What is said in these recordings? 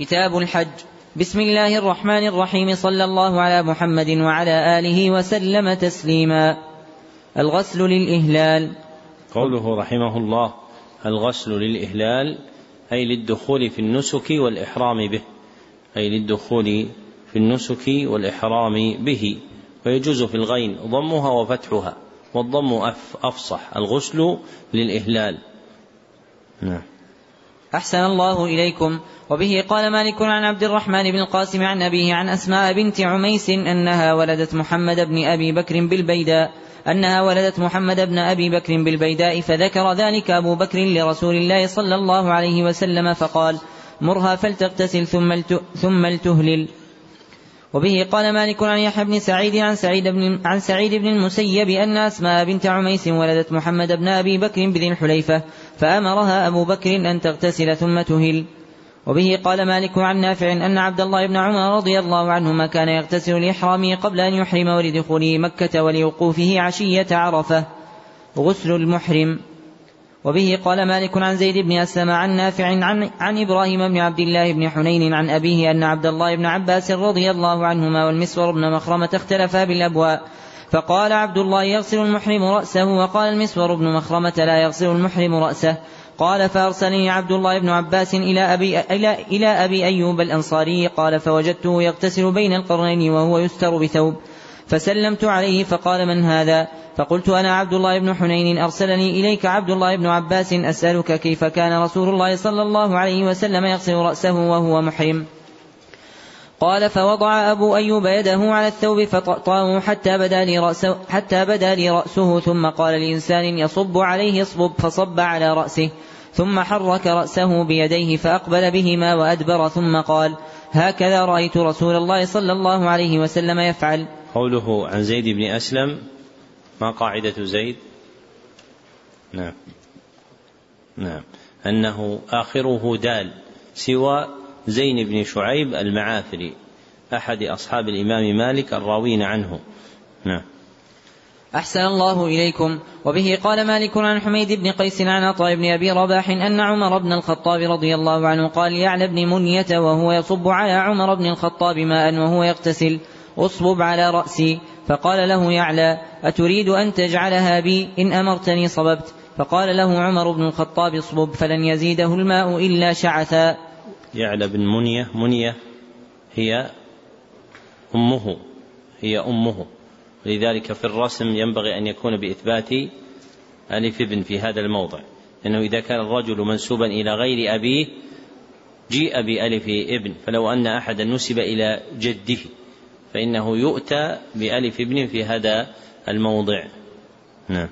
كتاب الحج. بسم الله الرحمن الرحيم. صلى الله على محمد وعلى آله وسلم تسليما. الغسل للإهلال. قوله رحمه الله الغسل للإهلال أي للدخول في النسك والإحرام به. أي للدخول في النسك والإحرام به. ويجوز في الغين ضمها وفتحها. والضم أفصح. الغسل للإهلال. نعم. أحسن الله إليكم. وبه قال مالك عن عبد الرحمن بن القاسم عن أبيه عن أسماء بنت عميس أنها ولدت محمد بن أبي بكر بالبيداء. أنها ولدت محمد بن أبي بكر بالبيداء فذكر ذلك أبو بكر لرسول الله صلى الله عليه وسلم فقال مرها فلتغتسل ثم ثم لتهلل. وبه قال مالك عن يحيى بن سعيد عن سعيد بن عن سعيد بن المسيب أن أسماء بنت عميس ولدت محمد بن أبي بكر بذي الحليفة فأمرها أبو بكر أن تغتسل ثم تهل. وبه قال مالك عن نافع أن عبد الله بن عمر رضي الله عنهما كان يغتسل لإحرامه قبل أن يحرم ولدخوله مكة ولوقوفه عشية عرفة. غسل المحرم. وبه قال مالك عن زيد بن أسلم عن نافع عن, عن إبراهيم بن عبد الله بن حنين عن أبيه أن عبد الله بن عباس رضي الله عنهما والمسور بن مخرمة اختلفا بالأبواء. فقال عبد الله يغسل المحرم رأسه وقال المسور بن مخرمة لا يغسل المحرم رأسه. قال فأرسلني عبد الله بن عباس إلى أبي, إلى, إلى أبي أيوب الأنصاري. قال فوجدته يغتسل بين القرنين وهو يستر بثوب. فسلمت عليه فقال من هذا؟ فقلت أنا عبد الله بن حنين أرسلني إليك عبد الله بن عباس أسألك كيف كان رسول الله صلى الله عليه وسلم يغسل رأسه وهو محرم. قال فوضع أبو أيوب يده على الثوب فطأطاه حتى بدا لي رأسه حتى بدا لي رأسه ثم قال لإنسان يصب عليه اصبب فصب على رأسه ثم حرك رأسه بيديه فأقبل بهما وأدبر ثم قال هكذا رأيت رسول الله صلى الله عليه وسلم يفعل. قوله عن زيد بن أسلم ما قاعدة زيد؟ نعم. نعم. أنه آخره دال سوى زين بن شعيب المعافري أحد أصحاب الإمام مالك الراوين عنه. نعم. أحسن الله إليكم. وبه قال مالك عن حميد بن قيس عن عطاء بن أبي رباح أن عمر بن الخطاب رضي الله عنه قال يعلى بن منية وهو يصب على عمر بن الخطاب ماء وهو يغتسل. اصبب على رأسي. فقال له يعلى أتريد أن تجعلها بي؟ إن أمرتني صببت. فقال له عمر بن الخطاب اصبب فلن يزيده الماء إلا شعثا. يعلى بن منية. منية هي أمه. هي أمه. لذلك في الرسم ينبغي أن يكون بإثبات ألف ابن في هذا الموضع. لأنه إذا كان الرجل منسوبا إلى غير أبيه جيء بألف ابن. فلو أن أحدا نسب إلى جده. فإنه يؤتى بألف ابن في هذا الموضع. نعم.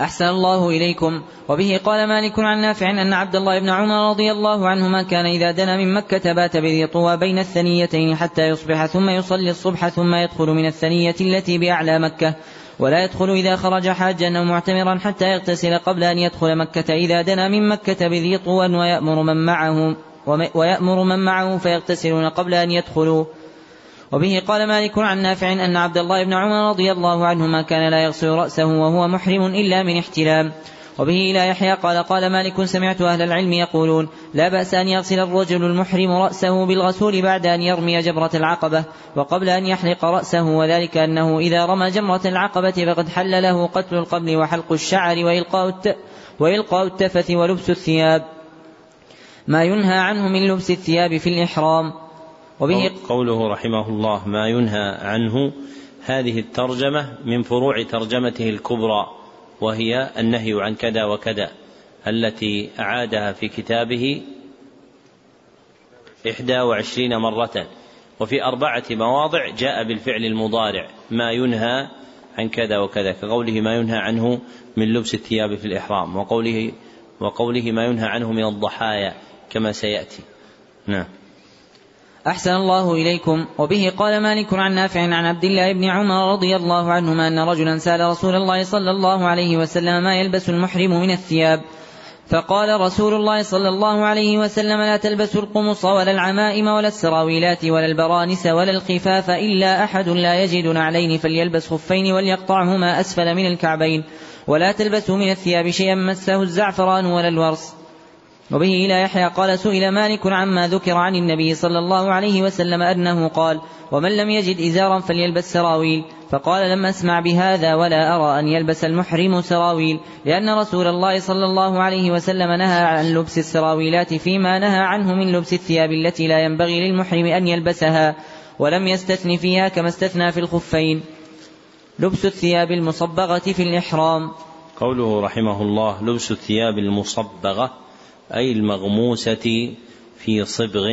أحسن الله إليكم. وبه قال مالك عن نافع أن عبد الله بن عمر رضي الله عنهما كان إذا دنا من مكة بات بذي طوى بين الثنيتين حتى يصبح ثم يصلي الصبح ثم يدخل من الثنية التي بأعلى مكة. ولا يدخل إذا خرج حاجا أو معتمرا حتى يغتسل قبل أن يدخل مكة إذا دنا من مكة بذي طوى ويأمر من معه ويأمر من معه فيغتسلون قبل أن يدخلوا. وبه قال مالك عن نافع أن عبد الله بن عمر رضي الله عنهما كان لا يغسل رأسه وهو محرم إلا من احتلام وبه إلى يحيى قال قال مالك سمعت أهل العلم يقولون لا بأس أن يغسل الرجل المحرم رأسه بالغسول بعد أن يرمي جمرة العقبة وقبل أن يحلق رأسه وذلك أنه إذا رمى جمرة العقبة فقد حل له قتل القبل وحلق الشعر وإلقاء. وإلقاء التفث ولبس الثياب ما ينهى عنه من لبس الثياب في الإحرام وبه قوله رحمه الله ما ينهى عنه. هذه الترجمة من فروع ترجمته الكبرى وهي النهي عن كذا وكذا التي أعادها في كتابه إحدى وعشرين مرة. وفي أربعة مواضع جاء بالفعل المضارع ما ينهى عن كذا وكذا كقوله ما ينهى عنه من لبس الثياب في الإحرام وقوله وقوله ما ينهى عنه من الضحايا كما سيأتي. نعم. أحسن الله إليكم. وبه قال مالك عن نافع عن عبد الله بن عمر رضي الله عنهما أن رجلا سأل رسول الله صلى الله عليه وسلم ما يلبس المحرم من الثياب. فقال رسول الله صلى الله عليه وسلم لا تلبسوا القمص ولا العمائم ولا السراويلات ولا البرانس ولا الخفاف إلا أحد لا يجد نعلين فليلبس خفين وليقطعهما أسفل من الكعبين. ولا تلبسوا من الثياب شيئا مسه الزعفران ولا الورس. وبه إلى يحيى قال سئل مالك عما ذكر عن النبي صلى الله عليه وسلم أنه قال ومن لم يجد إزارا فليلبس سراويل فقال لم أسمع بهذا ولا أرى أن يلبس المحرم سراويل لأن رسول الله صلى الله عليه وسلم نهى عن لبس السراويلات فيما نهى عنه من لبس الثياب التي لا ينبغي للمحرم أن يلبسها ولم يستثن فيها كما استثنى في الخفين. لبس الثياب المصبغة في الإحرام. قوله رحمه الله لبس الثياب المصبغة أي المغموسة في صبغ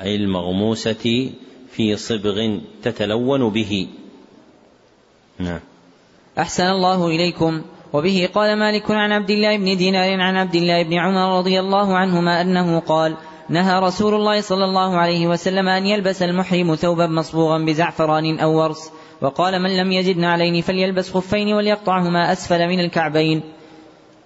أي المغموسة في صبغ تتلون به. نعم. أحسن الله إليكم. وبه قال مالك عن عبد الله بن دينار عن عبد الله بن عمر رضي الله عنهما أنه قال نهى رسول الله صلى الله عليه وسلم أن يلبس المحرم ثوبا مصبوغا بزعفران أو ورس وقال من لم يجد نعلين فليلبس خفين وليقطعهما أسفل من الكعبين.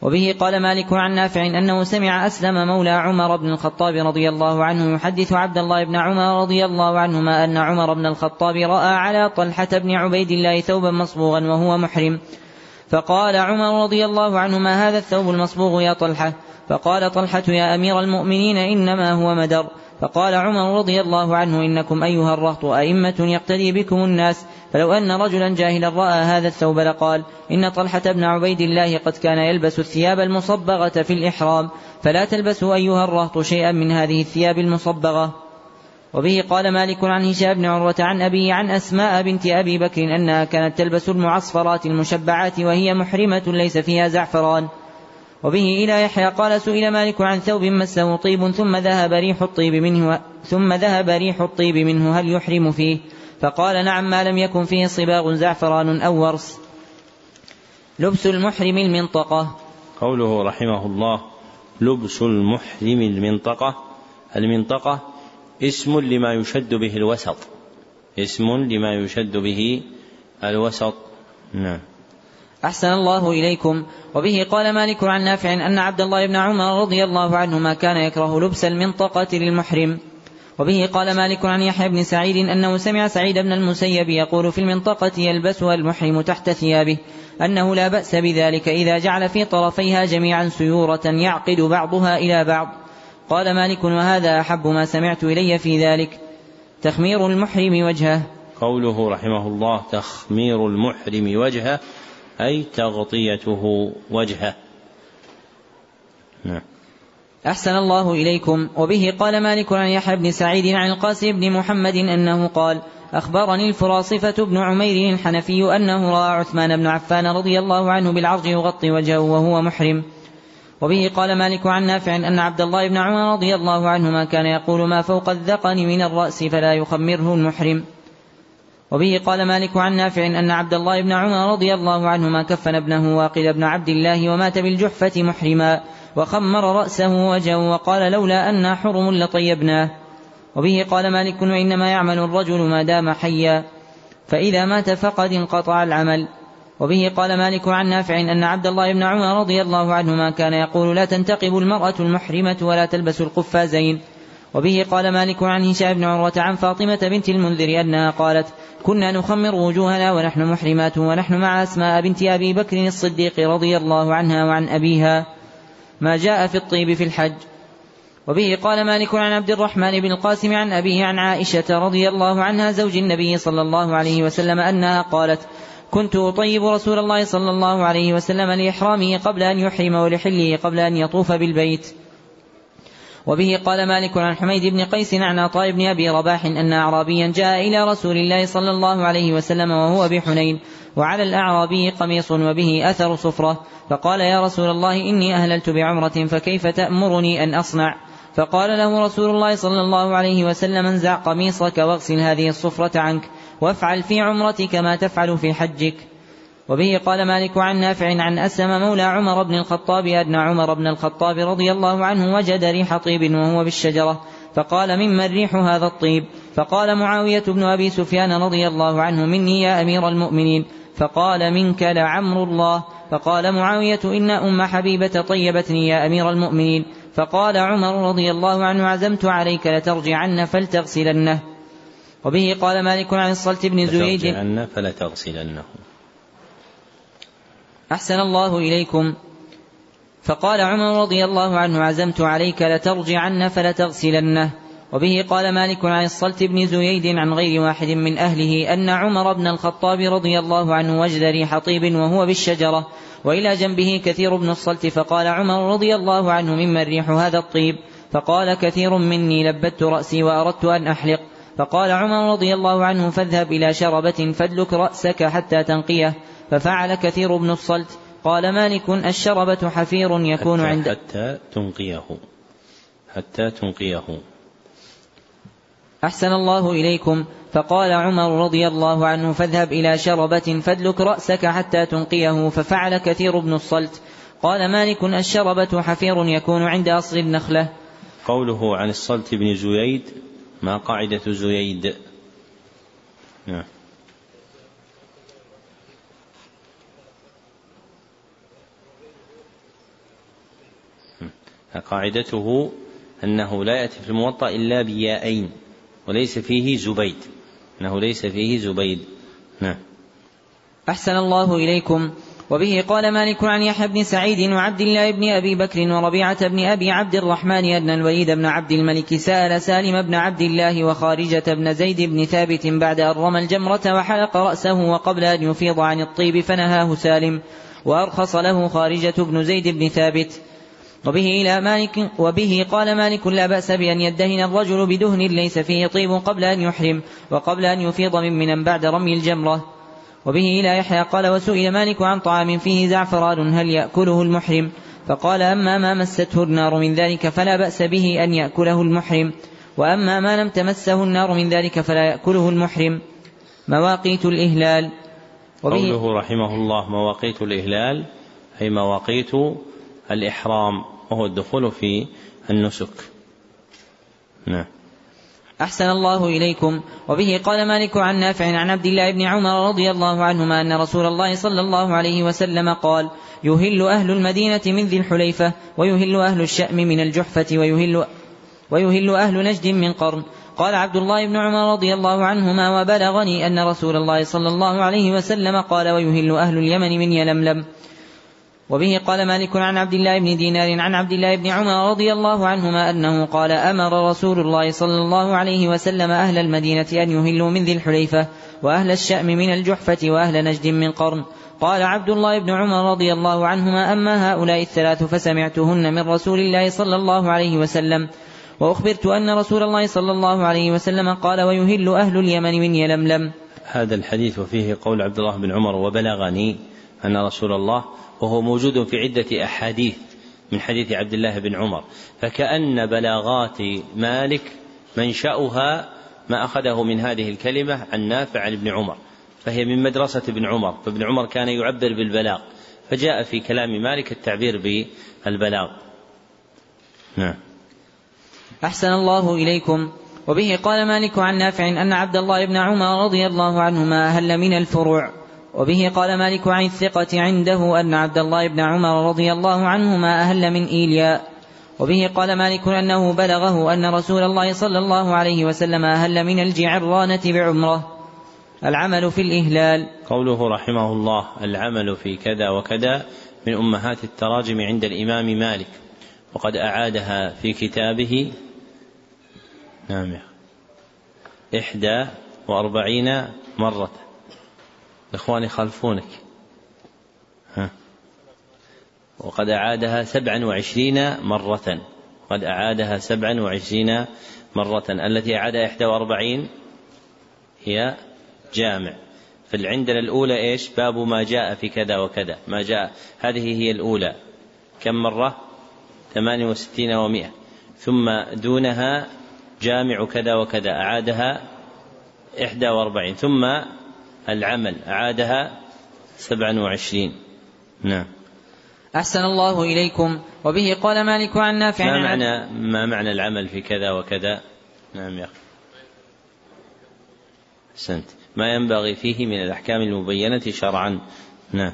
وبه قال مالك عن نافع أنه سمع أسلم مولى عمر بن الخطاب رضي الله عنه يحدث عبد الله بن عمر رضي الله عنهما أن عمر بن الخطاب رأى على طلحة بن عبيد الله ثوبا مصبوغا وهو محرم. فقال عمر رضي الله عنه ما هذا الثوب المصبوغ يا طلحة؟ فقال طلحة يا أمير المؤمنين إنما هو مدر. فقال عمر رضي الله عنه إنكم أيها الرهط أئمة يقتدي بكم الناس فلو أن رجلا جاهلا رأى هذا الثوب لقال إن طلحة بن عبيد الله قد كان يلبس الثياب المصبغة في الإحرام فلا تلبسوا أيها الرهط شيئا من هذه الثياب المصبغة وبه قال مالك عن هشام بن عروة عن أبي عن أسماء بنت أبي بكر أنها كانت تلبس المعصفرات المشبعات وهي محرمة ليس فيها زعفران وبه إلى يحيى قال سئل مالك عن ثوب مسه طيب ثم ذهب ريح الطيب منه ثم ذهب ريح الطيب منه هل يحرم فيه؟ فقال نعم ما لم يكن فيه صباغ زعفران أو ورس. لبس المحرم المنطقة. قوله رحمه الله لبس المحرم المنطقة. المنطقة اسم لما يشد به الوسط. اسم لما يشد به الوسط. نعم. أحسن الله إليكم. وبه قال مالك عن نافع أن عبد الله بن عمر رضي الله عنهما كان يكره لبس المنطقة للمحرم. وبه قال مالك عن يحيى بن سعيد أنه سمع سعيد بن المسيب يقول في المنطقة يلبسها المحرم تحت ثيابه أنه لا بأس بذلك إذا جعل في طرفيها جميعا سيورة يعقد بعضها إلى بعض. قال مالك وهذا أحب ما سمعت إلي في ذلك. تخمير المحرم وجهه. قوله رحمه الله تخمير المحرم وجهه أي تغطيته وجهه. نعم. أحسن الله إليكم. وبه قال مالك عن يحيى بن سعيد عن القاسم بن محمد أنه قال أخبرني الفراصفة بن عمير الحنفي أنه رأى عثمان بن عفان رضي الله عنه بالعرج يغطي وجهه وهو محرم. وبه قال مالك عن نافع أن عبد الله بن عمر رضي الله عنهما كان يقول ما فوق الذقن من الرأس فلا يخمره المحرم. وبه قال مالك عن نافع أن عبد الله بن عمر رضي الله عنهما كفن ابنه واقل بن عبد الله ومات بالجحفة محرما. وخمر رأسه وجهه وقال لولا أنا حرم لطيبناه. وبه قال مالك وإنما يعمل الرجل ما دام حيا فإذا مات فقد انقطع العمل. وبه قال مالك عن نافع أن عبد الله بن عمر رضي الله عنهما كان يقول لا تنتقب المرأة المحرمة ولا تلبس القفازين. وبه قال مالك عن هشام بن عروة عن فاطمة بنت المنذر أنها قالت كنا نخمر وجوهنا ونحن محرمات ونحن مع أسماء بنت أبي بكر الصديق رضي الله عنها وعن أبيها. ما جاء في الطيب في الحج. وبه قال مالك عن عبد الرحمن بن القاسم عن أبيه عن عائشة رضي الله عنها زوج النبي صلى الله عليه وسلم أنها قالت كنت أطيب رسول الله صلى الله عليه وسلم لإحرامه قبل أن يحرم ولحله قبل أن يطوف بالبيت. وبه قال مالك عن حميد بن قيس عن عطاء بن أبي رباح أن أعرابيا جاء إلى رسول الله صلى الله عليه وسلم وهو بحنين وعلى الأعرابي قميص وبه أثر صفرة فقال يا رسول الله إني أهللت بعمرة فكيف تأمرني أن أصنع؟ فقال له رسول الله صلى الله عليه وسلم انزع قميصك واغسل هذه الصفرة عنك وافعل في عمرتك ما تفعل في حجك. وبه قال مالك عن نافع عن أسلم مولى عمر بن الخطاب أن عمر بن الخطاب رضي الله عنه وجد ريح طيب وهو بالشجرة. فقال مما الريح هذا الطيب؟ فقال معاوية بن أبي سفيان رضي الله عنه مني يا أمير المؤمنين. فقال منك لعمر الله. فقال معاوية إن أم حبيبة طيبتني يا أمير المؤمنين. فقال عمر رضي الله عنه عزمت عليك لترجعن فلتغسلنه. وبه قال مالك عن الصلت بن زويد لترجعن فلتغسلنه. أحسن الله إليكم. فقال عمر رضي الله عنه عزمت عليك لترجعن فلتغسلنه. وبه قال مالك عن الصلت بن زييد عن غير واحد من أهله أن عمر بن الخطاب رضي الله عنه وجد ريح طيب وهو بالشجرة وإلى جنبه كثير بن الصلت فقال عمر رضي الله عنه ممن ريح هذا الطيب فقال كثير مني لبت رأسي وأردت أن أحلق فقال عمر رضي الله عنه فاذهب إلى شربة فادلك رأسك حتى تنقيه ففعل كثير بن الصلت قال مالك الشربة حفير يكون حتى عند حتى تنقيه حتى تنقيه. أحسن الله إليكم. فقال عمر رضي الله عنه فاذهب إلى شربة فادلك رأسك حتى تنقيه ففعل كثير بن الصلت. قال مالك الشربة حفير يكون عند أصل النخلة. قوله عن الصلت بن زييد ما قاعدة زييد؟ نعم. قاعدته أنه لا يأتي في الموطأ إلا بياءين وليس فيه زبيد. أنه ليس فيه زبيد. نعم. أحسن الله إليكم. وبه قال مالك عن يحيى بن سعيد وعبد الله بن أبي بكر وربيعة بن أبي عبد الرحمن أن الوليد بن عبد الملك سأل سالم بن عبد الله وخارجة بن زيد بن ثابت بعد أن رمى الجمرة وحلق رأسه وقبل أن يفيض عن الطيب فنهاه سالم. وأرخص له خارجة بن زيد بن ثابت. وبه إلى مالك وبه قال مالك لا بأس بأن يدهن الرجل بدهن ليس فيه طيب قبل أن يحرم وقبل أن يفيض من من بعد رمي الجمرة. وبه إلى يحيى قال وسئل مالك عن طعام فيه زعفران هل يأكله المحرم؟ فقال أما ما مسته النار من ذلك فلا بأس به أن يأكله المحرم. وأما ما لم تمسه النار من ذلك فلا يأكله المحرم. مواقيت الإهلال. قوله رحمه الله مواقيت الإهلال أي مواقيت الإحرام. وهو الدخول في النسك. نعم. أحسن الله إليكم. وبه قال مالك عن نافع عن عبد الله بن عمر رضي الله عنهما أن رسول الله صلى الله عليه وسلم قال يهل أهل المدينة من ذي الحليفة ويهل أهل الشأم من الجحفة ويهل ويهل أهل نجد من قرن. قال عبد الله بن عمر رضي الله عنهما وبلغني أن رسول الله صلى الله عليه وسلم قال ويهل أهل اليمن من يلملم. وبه قال مالك عن عبد الله بن دينار عن عبد الله بن عمر رضي الله عنهما أنه قال أمر رسول الله صلى الله عليه وسلم أهل المدينة أن يهلوا من ذي الحليفة وأهل الشأم من الجحفة وأهل نجد من قرن. قال عبد الله بن عمر رضي الله عنهما أما هؤلاء الثلاث فسمعتهن من رسول الله صلى الله عليه وسلم. وأخبرت أن رسول الله صلى الله عليه وسلم قال ويهل أهل اليمن من يلملم. هذا الحديث وفيه قول عبد الله بن عمر وبلغني أن رسول الله وهو موجود في عدة أحاديث من حديث عبد الله بن عمر. فكأن بلاغات مالك منشأها ما أخذه من هذه الكلمة عن نافع عن ابن عمر. فهي من مدرسة ابن عمر. فابن عمر كان يعبر بالبلاغ. فجاء في كلام مالك التعبير بالبلاغ. نعم. أحسن الله إليكم. وبه قال مالك عن نافع أن عبد الله بن عمر رضي الله عنهما أهل من الفروع. وبه قال مالك عن الثقة عنده أن عبد الله بن عمر رضي الله عنهما أهل من إيلياء وبه قال مالك أنه بلغه أن رسول الله صلى الله عليه وسلم أهل من الجعرانة بعمرة. العمل في الإهلال. قوله رحمه الله العمل في كذا وكذا من أمهات التراجم عند الإمام مالك. وقد أعادها في كتابه نعم إحدى وأربعين مرة. الإخوان يخالفونك. ها. وقد أعادها سبعا وعشرين مرة. قد أعادها سبعا وعشرين مرة. التي أعادها إحدى وأربعين هي جامع. فالعندنا الأولى إيش؟ باب ما جاء في كذا وكذا. ما جاء. هذه هي الأولى. كم مرة؟ ثمانية وستين ومائة ثم دونها جامع كذا وكذا. أعادها إحدى وأربعين. ثم العمل. أعادها سبعا وعشرين. نعم. أحسن الله إليكم. وبه قال مالك عن نافع ما معنى ما معنى العمل في كذا وكذا؟ نعم يا أخي. أحسنت. ما ينبغي فيه من الأحكام المبينة شرعا. نعم.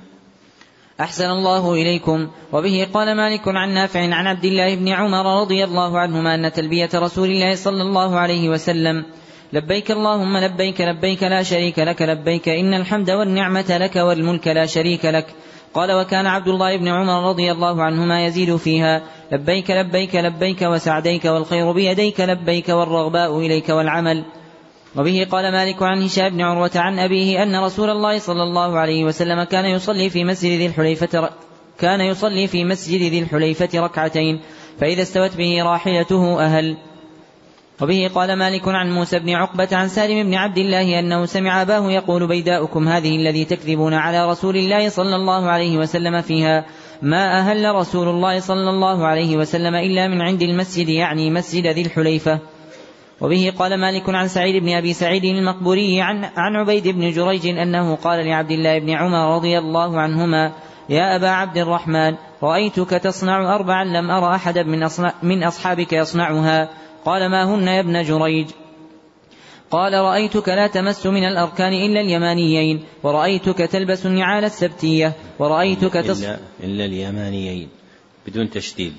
أحسن الله إليكم. وبه قال مالك عن نافع عن عبد الله بن عمر رضي الله عنهما أن تلبية رسول الله صلى الله عليه وسلم لبيك اللهم لبيك لبيك لا شريك لك لبيك إن الحمد والنعمة لك والملك لا شريك لك. قال وكان عبد الله بن عمر رضي الله عنهما يزيد فيها لبيك لبيك لبيك وسعديك والخير بيديك لبيك والرغباء إليك والعمل. وبه قال مالك عن هشام بن عروة عن أبيه أن رسول الله صلى الله عليه وسلم كان يصلي في مسجد ذي الحليفة كان يصلي في مسجد ذي الحليفة ركعتين فإذا استوت به راحلته أهل. وبه قال مالك عن موسى بن عقبة عن سالم بن عبد الله أنه سمع أباه يقول بيداؤكم هذه الذي تكذبون على رسول الله صلى الله عليه وسلم فيها ما أهل رسول الله صلى الله عليه وسلم إلا من عند المسجد يعني مسجد ذي الحليفة. وبه قال مالك عن سعيد بن أبي سعيد المقبوري عن, عن عبيد بن جريج أنه قال لعبد الله بن عمر رضي الله عنهما يا أبا عبد الرحمن رأيتك تصنع أربعا لم أرى أحدا من, من أصحابك يصنعها. قال ما هن يا ابن جريج؟ قال رأيتك لا تمس من الأركان إلا اليمانيين ورأيتك تلبس النعال السبتية ورأيتك تص... إلا, إلا اليمانيين بدون تشديد.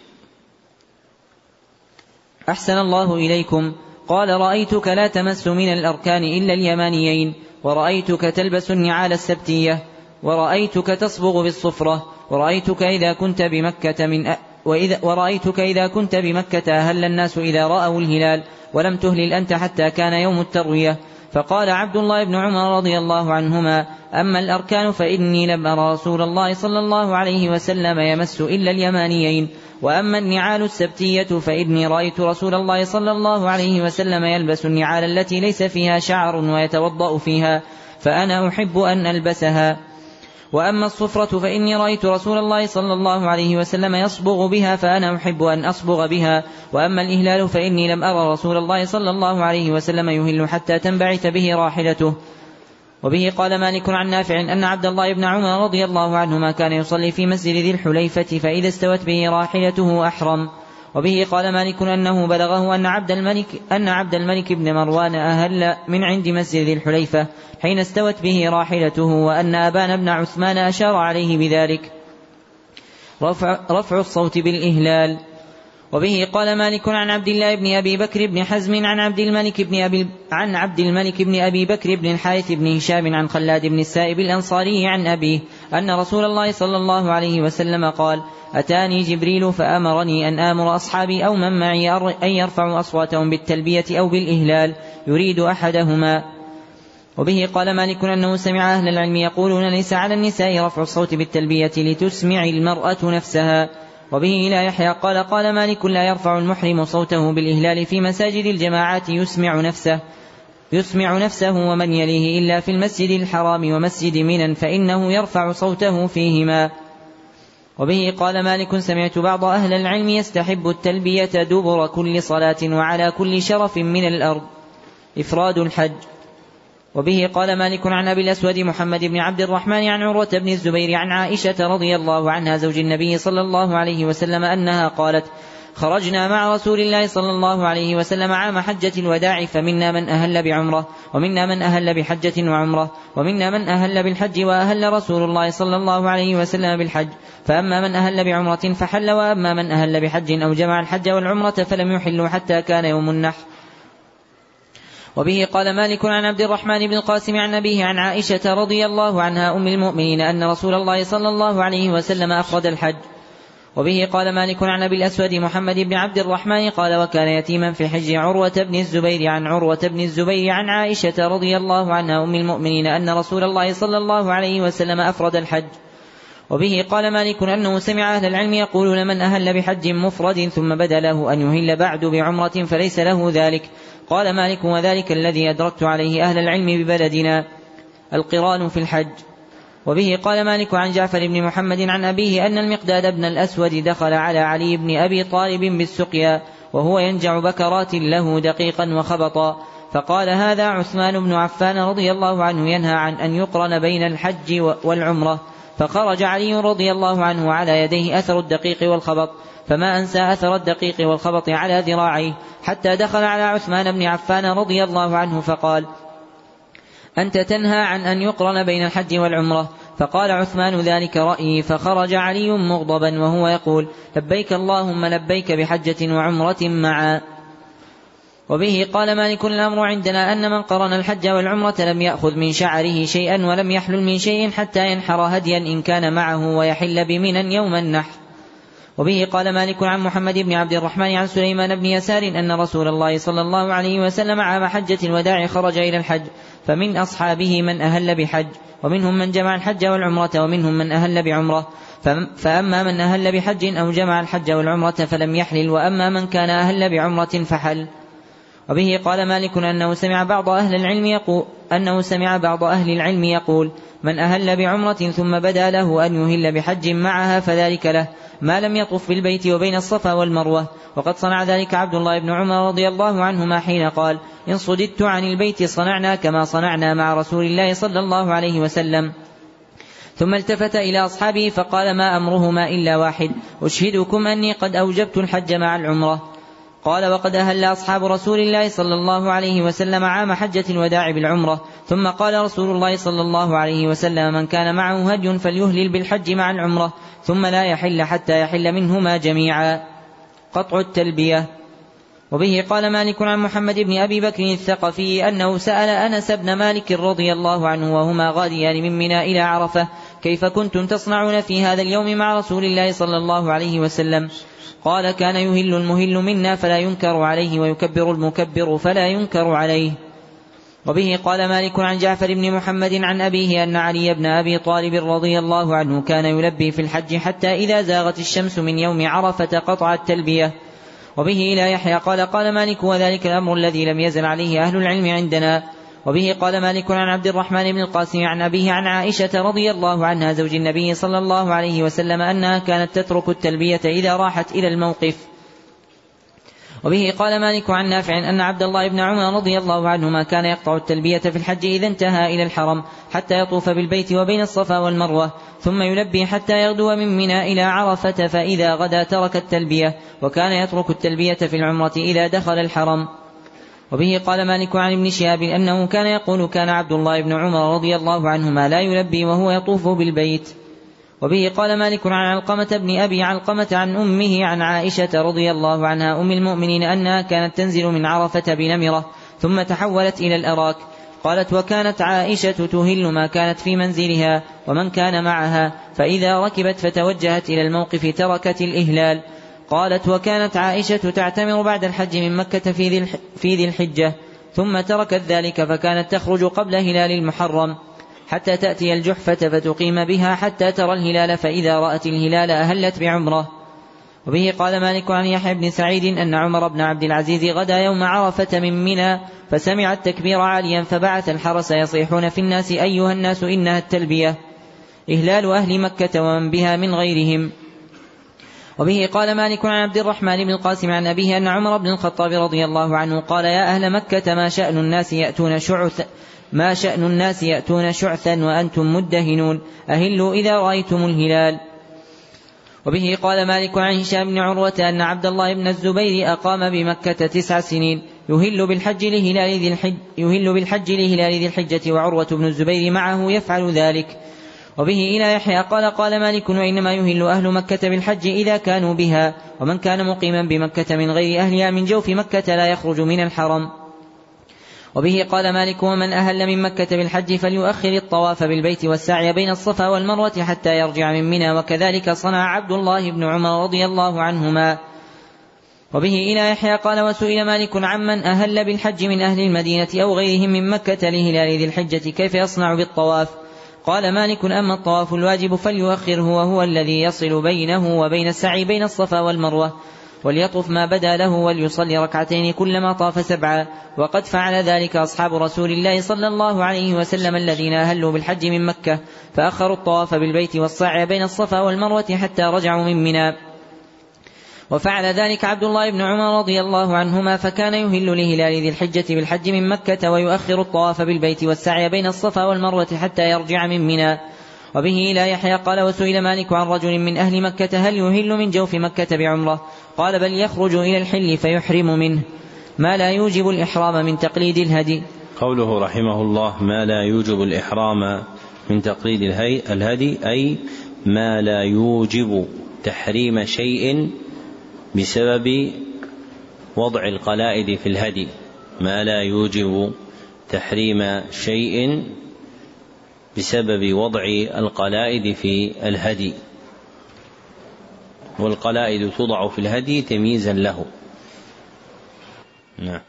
أحسن الله إليكم. قال رأيتك لا تمس من الأركان إلا اليمانيين ورأيتك تلبس النعال السبتية ورأيتك تصبغ بالصفرة ورأيتك إذا كنت بمكة من أ... وإذا ورأيتك إذا كنت بمكة أهل الناس إذا رأوا الهلال ولم تهلل أنت حتى كان يوم التروية. فقال عبد الله بن عمر رضي الله عنهما أما الأركان فإني لم أرى رسول الله صلى الله عليه وسلم يمس إلا اليمانيين. وأما النعال السبتية فإني رأيت رسول الله صلى الله عليه وسلم يلبس النعال التي ليس فيها شعر ويتوضأ فيها فأنا أحب أن ألبسها. وأما الصفرة فإني رأيت رسول الله صلى الله عليه وسلم يصبغ بها فأنا أحب أن أصبغ بها. وأما الإهلال فإني لم أرى رسول الله صلى الله عليه وسلم يهل حتى تنبعث به راحلته. وبه قال مالك عن نافع أن عبد الله بن عمر رضي الله عنهما كان يصلي في مسجد ذي الحليفة فإذا استوت به راحلته أحرم. وبه قال مالك أنه بلغه أن عبد الملك أن عبد الملك بن مروان أهل من عند مسجد ذي الحليفة حين استوت به راحلته وأن أبان بن عثمان أشار عليه بذلك. رفع, رفع الصوت بالإهلال. وبه قال مالك عن عبد الله بن أبي بكر بن حزم عن عبد الملك بن أبي عن عبد الملك بن أبي بكر بن الحارث بن هشام عن خلاد بن السائب الأنصاري عن أبيه. أن رسول الله صلى الله عليه وسلم قال أتاني جبريل فأمرني أن آمر أصحابي أو من معي أن يرفعوا أصواتهم بالتلبية أو بالإهلال يريد أحدهما. وبه قال مالك أنه سمع أهل العلم يقولون ليس على النساء رفع الصوت بالتلبية لتسمع المرأة نفسها. وبه إلى يحيى قال قال مالك لا يرفع المحرم صوته بالإهلال في مساجد الجماعات يسمع نفسه. يسمع نفسه ومن يليه إلا في المسجد الحرام ومسجد منى فإنه يرفع صوته فيهما. وبه قال مالك سمعت بعض أهل العلم يستحب التلبية دبر كل صلاة وعلى كل شرف من الأرض. إفراد الحج. وبه قال مالك عن أبي الأسود محمد بن عبد الرحمن عن عروة بن الزبير عن عائشة رضي الله عنها زوج النبي صلى الله عليه وسلم أنها قالت خرجنا مع رسول الله صلى الله عليه وسلم عام حجة الوداع فمنا من أهل بعمرة ومنا من أهل بحجة وعمرة ومنا من أهل بالحج وأهل رسول الله صلى الله عليه وسلم بالحج. فأما من أهل بعمرة فحل وأما من أهل بحج أو جمع الحج والعمرة فلم يحلوا حتى كان يوم النحر. وبه قال مالك عن عبد الرحمن بن القاسم عن أبيه عن عائشة رضي الله عنها أم المؤمنين أن رسول الله صلى الله عليه وسلم أفرد الحج. وبه قال مالك عن أبي الأسود محمد بن عبد الرحمن قال وكان يتيما في حج عروة بن الزبير عن عروة بن الزبير عن عائشة رضي الله عنها أم المؤمنين أن رسول الله صلى الله عليه وسلم أفرد الحج. وبه قال مالك أنه سمع أهل العلم يقولون من أهل بحج مفرد ثم بدا له أن يهل بعد بعمرة فليس له ذلك. قال مالك وذلك الذي أدركت عليه أهل العلم ببلدنا. القران في الحج. وبه قال مالك عن جعفر بن محمد عن أبيه أن المقداد بن الأسود دخل على علي بن أبي طالب بالسقيا وهو ينجع بكرات له دقيقا وخبطا. فقال هذا عثمان بن عفان رضي الله عنه ينهى عن أن يقرن بين الحج والعمرة. فخرج علي رضي الله عنه على يديه أثر الدقيق والخبط. فما أنسى أثر الدقيق والخبط على ذراعيه حتى دخل على عثمان بن عفان رضي الله عنه فقال أنت تنهى عن أن يقرن بين الحج والعمرة. فقال عثمان ذلك رأيي فخرج علي مغضبا وهو يقول لبيك اللهم لبيك بحجة وعمرة معا. وبه قال مالك الأمر عندنا أن من قرن الحج والعمرة لم يأخذ من شعره شيئا ولم يحلل من شيء حتى ينحر هديا إن كان معه ويحل بمنى يوم النحر. وبه قال مالك عن محمد بن عبد الرحمن عن سليمان بن يسار أن رسول الله صلى الله عليه وسلم عام حجة الوداع خرج إلى الحج. فمن أصحابه من أهل بحج ومنهم من جمع الحج والعمرة ومنهم من أهل بعمرة. فأما من أهل بحج أو جمع الحج والعمرة فلم يحلل وأما من كان أهل بعمرة فحل. وبه قال مالك أنه سمع بعض أهل العلم يقول أنه سمع بعض أهل العلم يقول من أهل بعمرة ثم بدا له أن يهل بحج معها فذلك له. ما لم يطف بالبيت وبين الصفا والمروة. وقد صنع ذلك عبد الله بن عمر رضي الله عنهما حين قال إن صددت عن البيت صنعنا كما صنعنا مع رسول الله صلى الله عليه وسلم. ثم التفت إلى أصحابه فقال ما أمرهما إلا واحد. أشهدكم أني قد أوجبت الحج مع العمرة. قال وقد أهل أصحاب رسول الله صلى الله عليه وسلم عام حجة الوداع بالعمرة ثم قال رسول الله صلى الله عليه وسلم من كان معه هدي فليهلل بالحج مع العمرة ثم لا يحل حتى يحل منهما جميعا. قطع التلبية. وبه قال مالك عن محمد بن أبي بكر الثقفي أنه سأل أنس بن مالك رضي الله عنه وهما غاديان من منى إلى عرفة كيف كنتم تصنعون في هذا اليوم مع رسول الله صلى الله عليه وسلم؟ قال كان يهل المهل منا فلا ينكر عليه ويكبر المكبر فلا ينكر عليه. وبه قال مالك عن جعفر بن محمد عن أبيه أن علي بن أبي طالب رضي الله عنه كان يلبي في الحج حتى إذا زاغت الشمس من يوم عرفة قطع التلبية. وبه إلى يحيى قال قال مالك وذلك الأمر الذي لم يزل عليه أهل العلم عندنا. وبه قال مالك عن عبد الرحمن بن القاسم عن أبيه عن عائشة رضي الله عنها زوج النبي صلى الله عليه وسلم أنها كانت تترك التلبية إذا راحت إلى الموقف. وبه قال مالك عن نافع أن عبد الله بن عمر رضي الله عنهما كان يقطع التلبية في الحج إذا انتهى إلى الحرم حتى يطوف بالبيت وبين الصفا والمروة ثم يلبي حتى يغدو من منى إلى عرفة فإذا غدا ترك التلبية وكان يترك التلبية في العمرة إذا دخل الحرم. وبه قال مالك عن ابن شهاب أنه كان يقول كان عبد الله بن عمر رضي الله عنهما لا يلبي وهو يطوف بالبيت. وبه قال مالك عن علقمة بن أبي علقمة عن أمه عن عائشة رضي الله عنها أم المؤمنين أنها كانت تنزل من عرفة بنمرة ثم تحولت إلى الأراك. قالت وكانت عائشة تهل ما كانت في منزلها ومن كان معها فإذا ركبت فتوجهت إلى الموقف تركت الإهلال. قالت وكانت عائشة تعتمر بعد الحج من مكة في ذي الحجة ثم تركت ذلك فكانت تخرج قبل هلال المحرم حتى تأتي الجحفة فتقيم بها حتى ترى الهلال فإذا رأت الهلال أهلت بعمرة. وبه قال مالك عن يحيى بن سعيد أن عمر بن عبد العزيز غدا يوم عرفة من منى فسمع التكبير عاليا فبعث الحرس يصيحون في الناس أيها الناس إنها التلبية إهلال أهل مكة ومن بها من غيرهم. وبه قال مالك عن عبد الرحمن بن القاسم عن أبيه أن عمر بن الخطاب رضي الله عنه قال يا أهل مكة ما شأن الناس يأتون شعث ما شأن الناس يأتون شعثا وأنتم مدهنون أهلوا إذا رأيتم الهلال. وبه قال مالك عن هشام بن عروة أن عبد الله بن الزبير أقام بمكة تسع سنين يهل بالحج لهلال ذي الحج يهل بالحج لهلال ذي الحجة وعروة بن الزبير معه يفعل ذلك وبه إلى يحيى قال قال مالك وإنما يهل أهل مكة بالحج إذا كانوا بها ومن كان مقيما بمكة من غير أهلها من جوف مكة لا يخرج من الحرم. وبه قال مالك ومن أهل من مكة بالحج فليؤخر الطواف بالبيت والسعي بين الصفا والمروة حتى يرجع من منى وكذلك صنع عبد الله بن عمر رضي الله عنهما. وبه إلى يحيى قال وسئل مالك عمن أهل بالحج من أهل المدينة أو غيرهم من مكة لهلال ذي الحجة كيف يصنع بالطواف؟ قال مالك أما الطواف الواجب فليؤخره وهو الذي يصل بينه وبين السعي بين الصفا والمروة وليطف ما بدا له وليصلي ركعتين كلما طاف سبعا. وقد فعل ذلك أصحاب رسول الله صلى الله عليه وسلم الذين أهلوا بالحج من مكة فأخروا الطواف بالبيت والسعي بين الصفا والمروة حتى رجعوا من منى. وفعل ذلك عبد الله بن عمر رضي الله عنهما فكان يهل لهلال ذي الحجة بالحج من مكة ويؤخر الطواف بالبيت والسعي بين الصفا والمروة حتى يرجع من منى. وبه إلى يحيى قال وسئل مالك عن رجل من أهل مكة هل يهل من جوف مكة بعمرة؟ قال بل يخرج إلى الحل فيحرم منه. ما لا يوجب الإحرام من تقليد الهدي. قوله رحمه الله ما لا يوجب الإحرام من تقليد الهدي أي ما لا يوجب تحريم شيء بسبب وضع القلائد في الهدي ما لا يوجب تحريم شيء بسبب وضع القلائد في الهدي. والقلائد توضع في الهدي تمييزا له. نعم.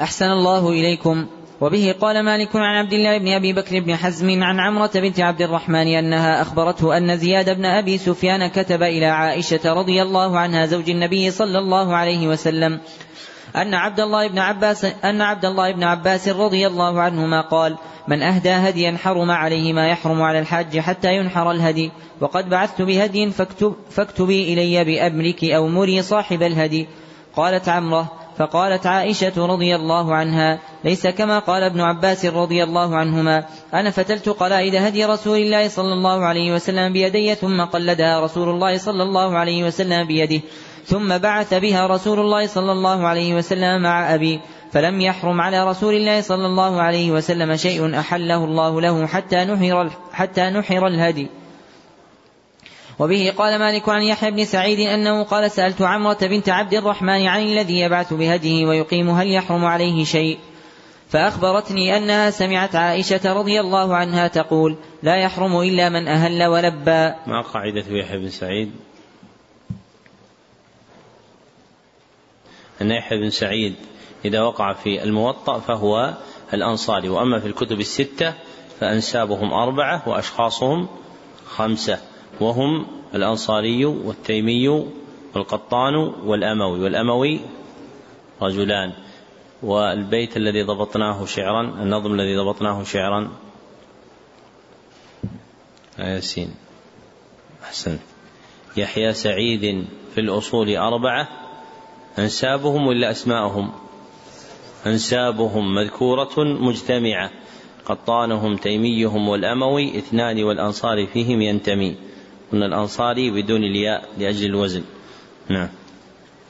أحسن الله إليكم. وبه قال مالك عن عبد الله بن أبي بكر بن حزم عن عمرة بنت عبد الرحمن أنها أخبرته أن زياد بن أبي سفيان كتب إلى عائشة رضي الله عنها زوج النبي صلى الله عليه وسلم أن عبد الله بن عباس أن عبد الله بن عباس رضي الله عنهما قال: من أهدى هديا حرم عليه ما يحرم على الحاج حتى ينحر الهدي، وقد بعثت بهدي فاكتب فاكتبي إلي بأمرك أو مري صاحب الهدي. قالت عمرة: فقالت عائشة رضي الله عنها: ليس كما قال ابن عباس رضي الله عنهما: أنا فتلت قلائد هدي رسول الله صلى الله عليه وسلم بيدي ثم قلدها رسول الله صلى الله عليه وسلم بيده. ثم بعث بها رسول الله صلى الله عليه وسلم مع أبي فلم يحرم على رسول الله صلى الله عليه وسلم شيء أحله الله له حتى نحر حتى نحر الهدي وبه قال مالك عن يحيى بن سعيد أنه قال سألت عمرة بنت عبد الرحمن عن الذي يبعث بهديه ويقيم هل يحرم عليه شيء فأخبرتني أنها سمعت عائشة رضي الله عنها تقول لا يحرم إلا من أهل ولبى ما قاعدة يحيى بن سعيد. أن يحيى بن سعيد إذا وقع في الموطأ فهو الأنصاري وأما في الكتب الستة فأنسابهم أربعة وأشخاصهم خمسة وهم الأنصاري والتيمي والقطان والأموي والأموي رجلان. والبيت الذي ضبطناه شعرا النظم الذي ضبطناه شعرا. ياسين. أحسن يحيى سعيد في الأصول أربعة. أنسابهم ولا أسماءهم؟ أنسابهم مذكورة مجتمعة. قطانهم تيميهم والأموي اثنان والأنصار فيهم ينتمي. قلنا الأنصاري بدون الياء لأجل الوزن. نعم.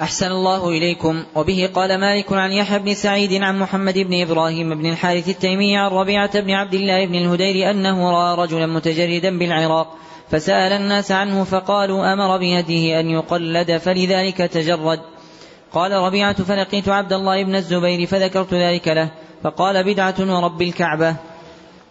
أحسن الله إليكم. وبه قال مالك عن يحيى بن سعيد عن محمد بن إبراهيم بن الحارث التيمي عن ربيعة بن عبد الله بن الهدير أنه رأى رجلا متجردا بالعراق فسأل الناس عنه فقالوا أمر بيده أن يقلد فلذلك تجرد. قال ربيعة فلقيت عبد الله بن الزبير فذكرت ذلك له فقال بدعة ورب الكعبة.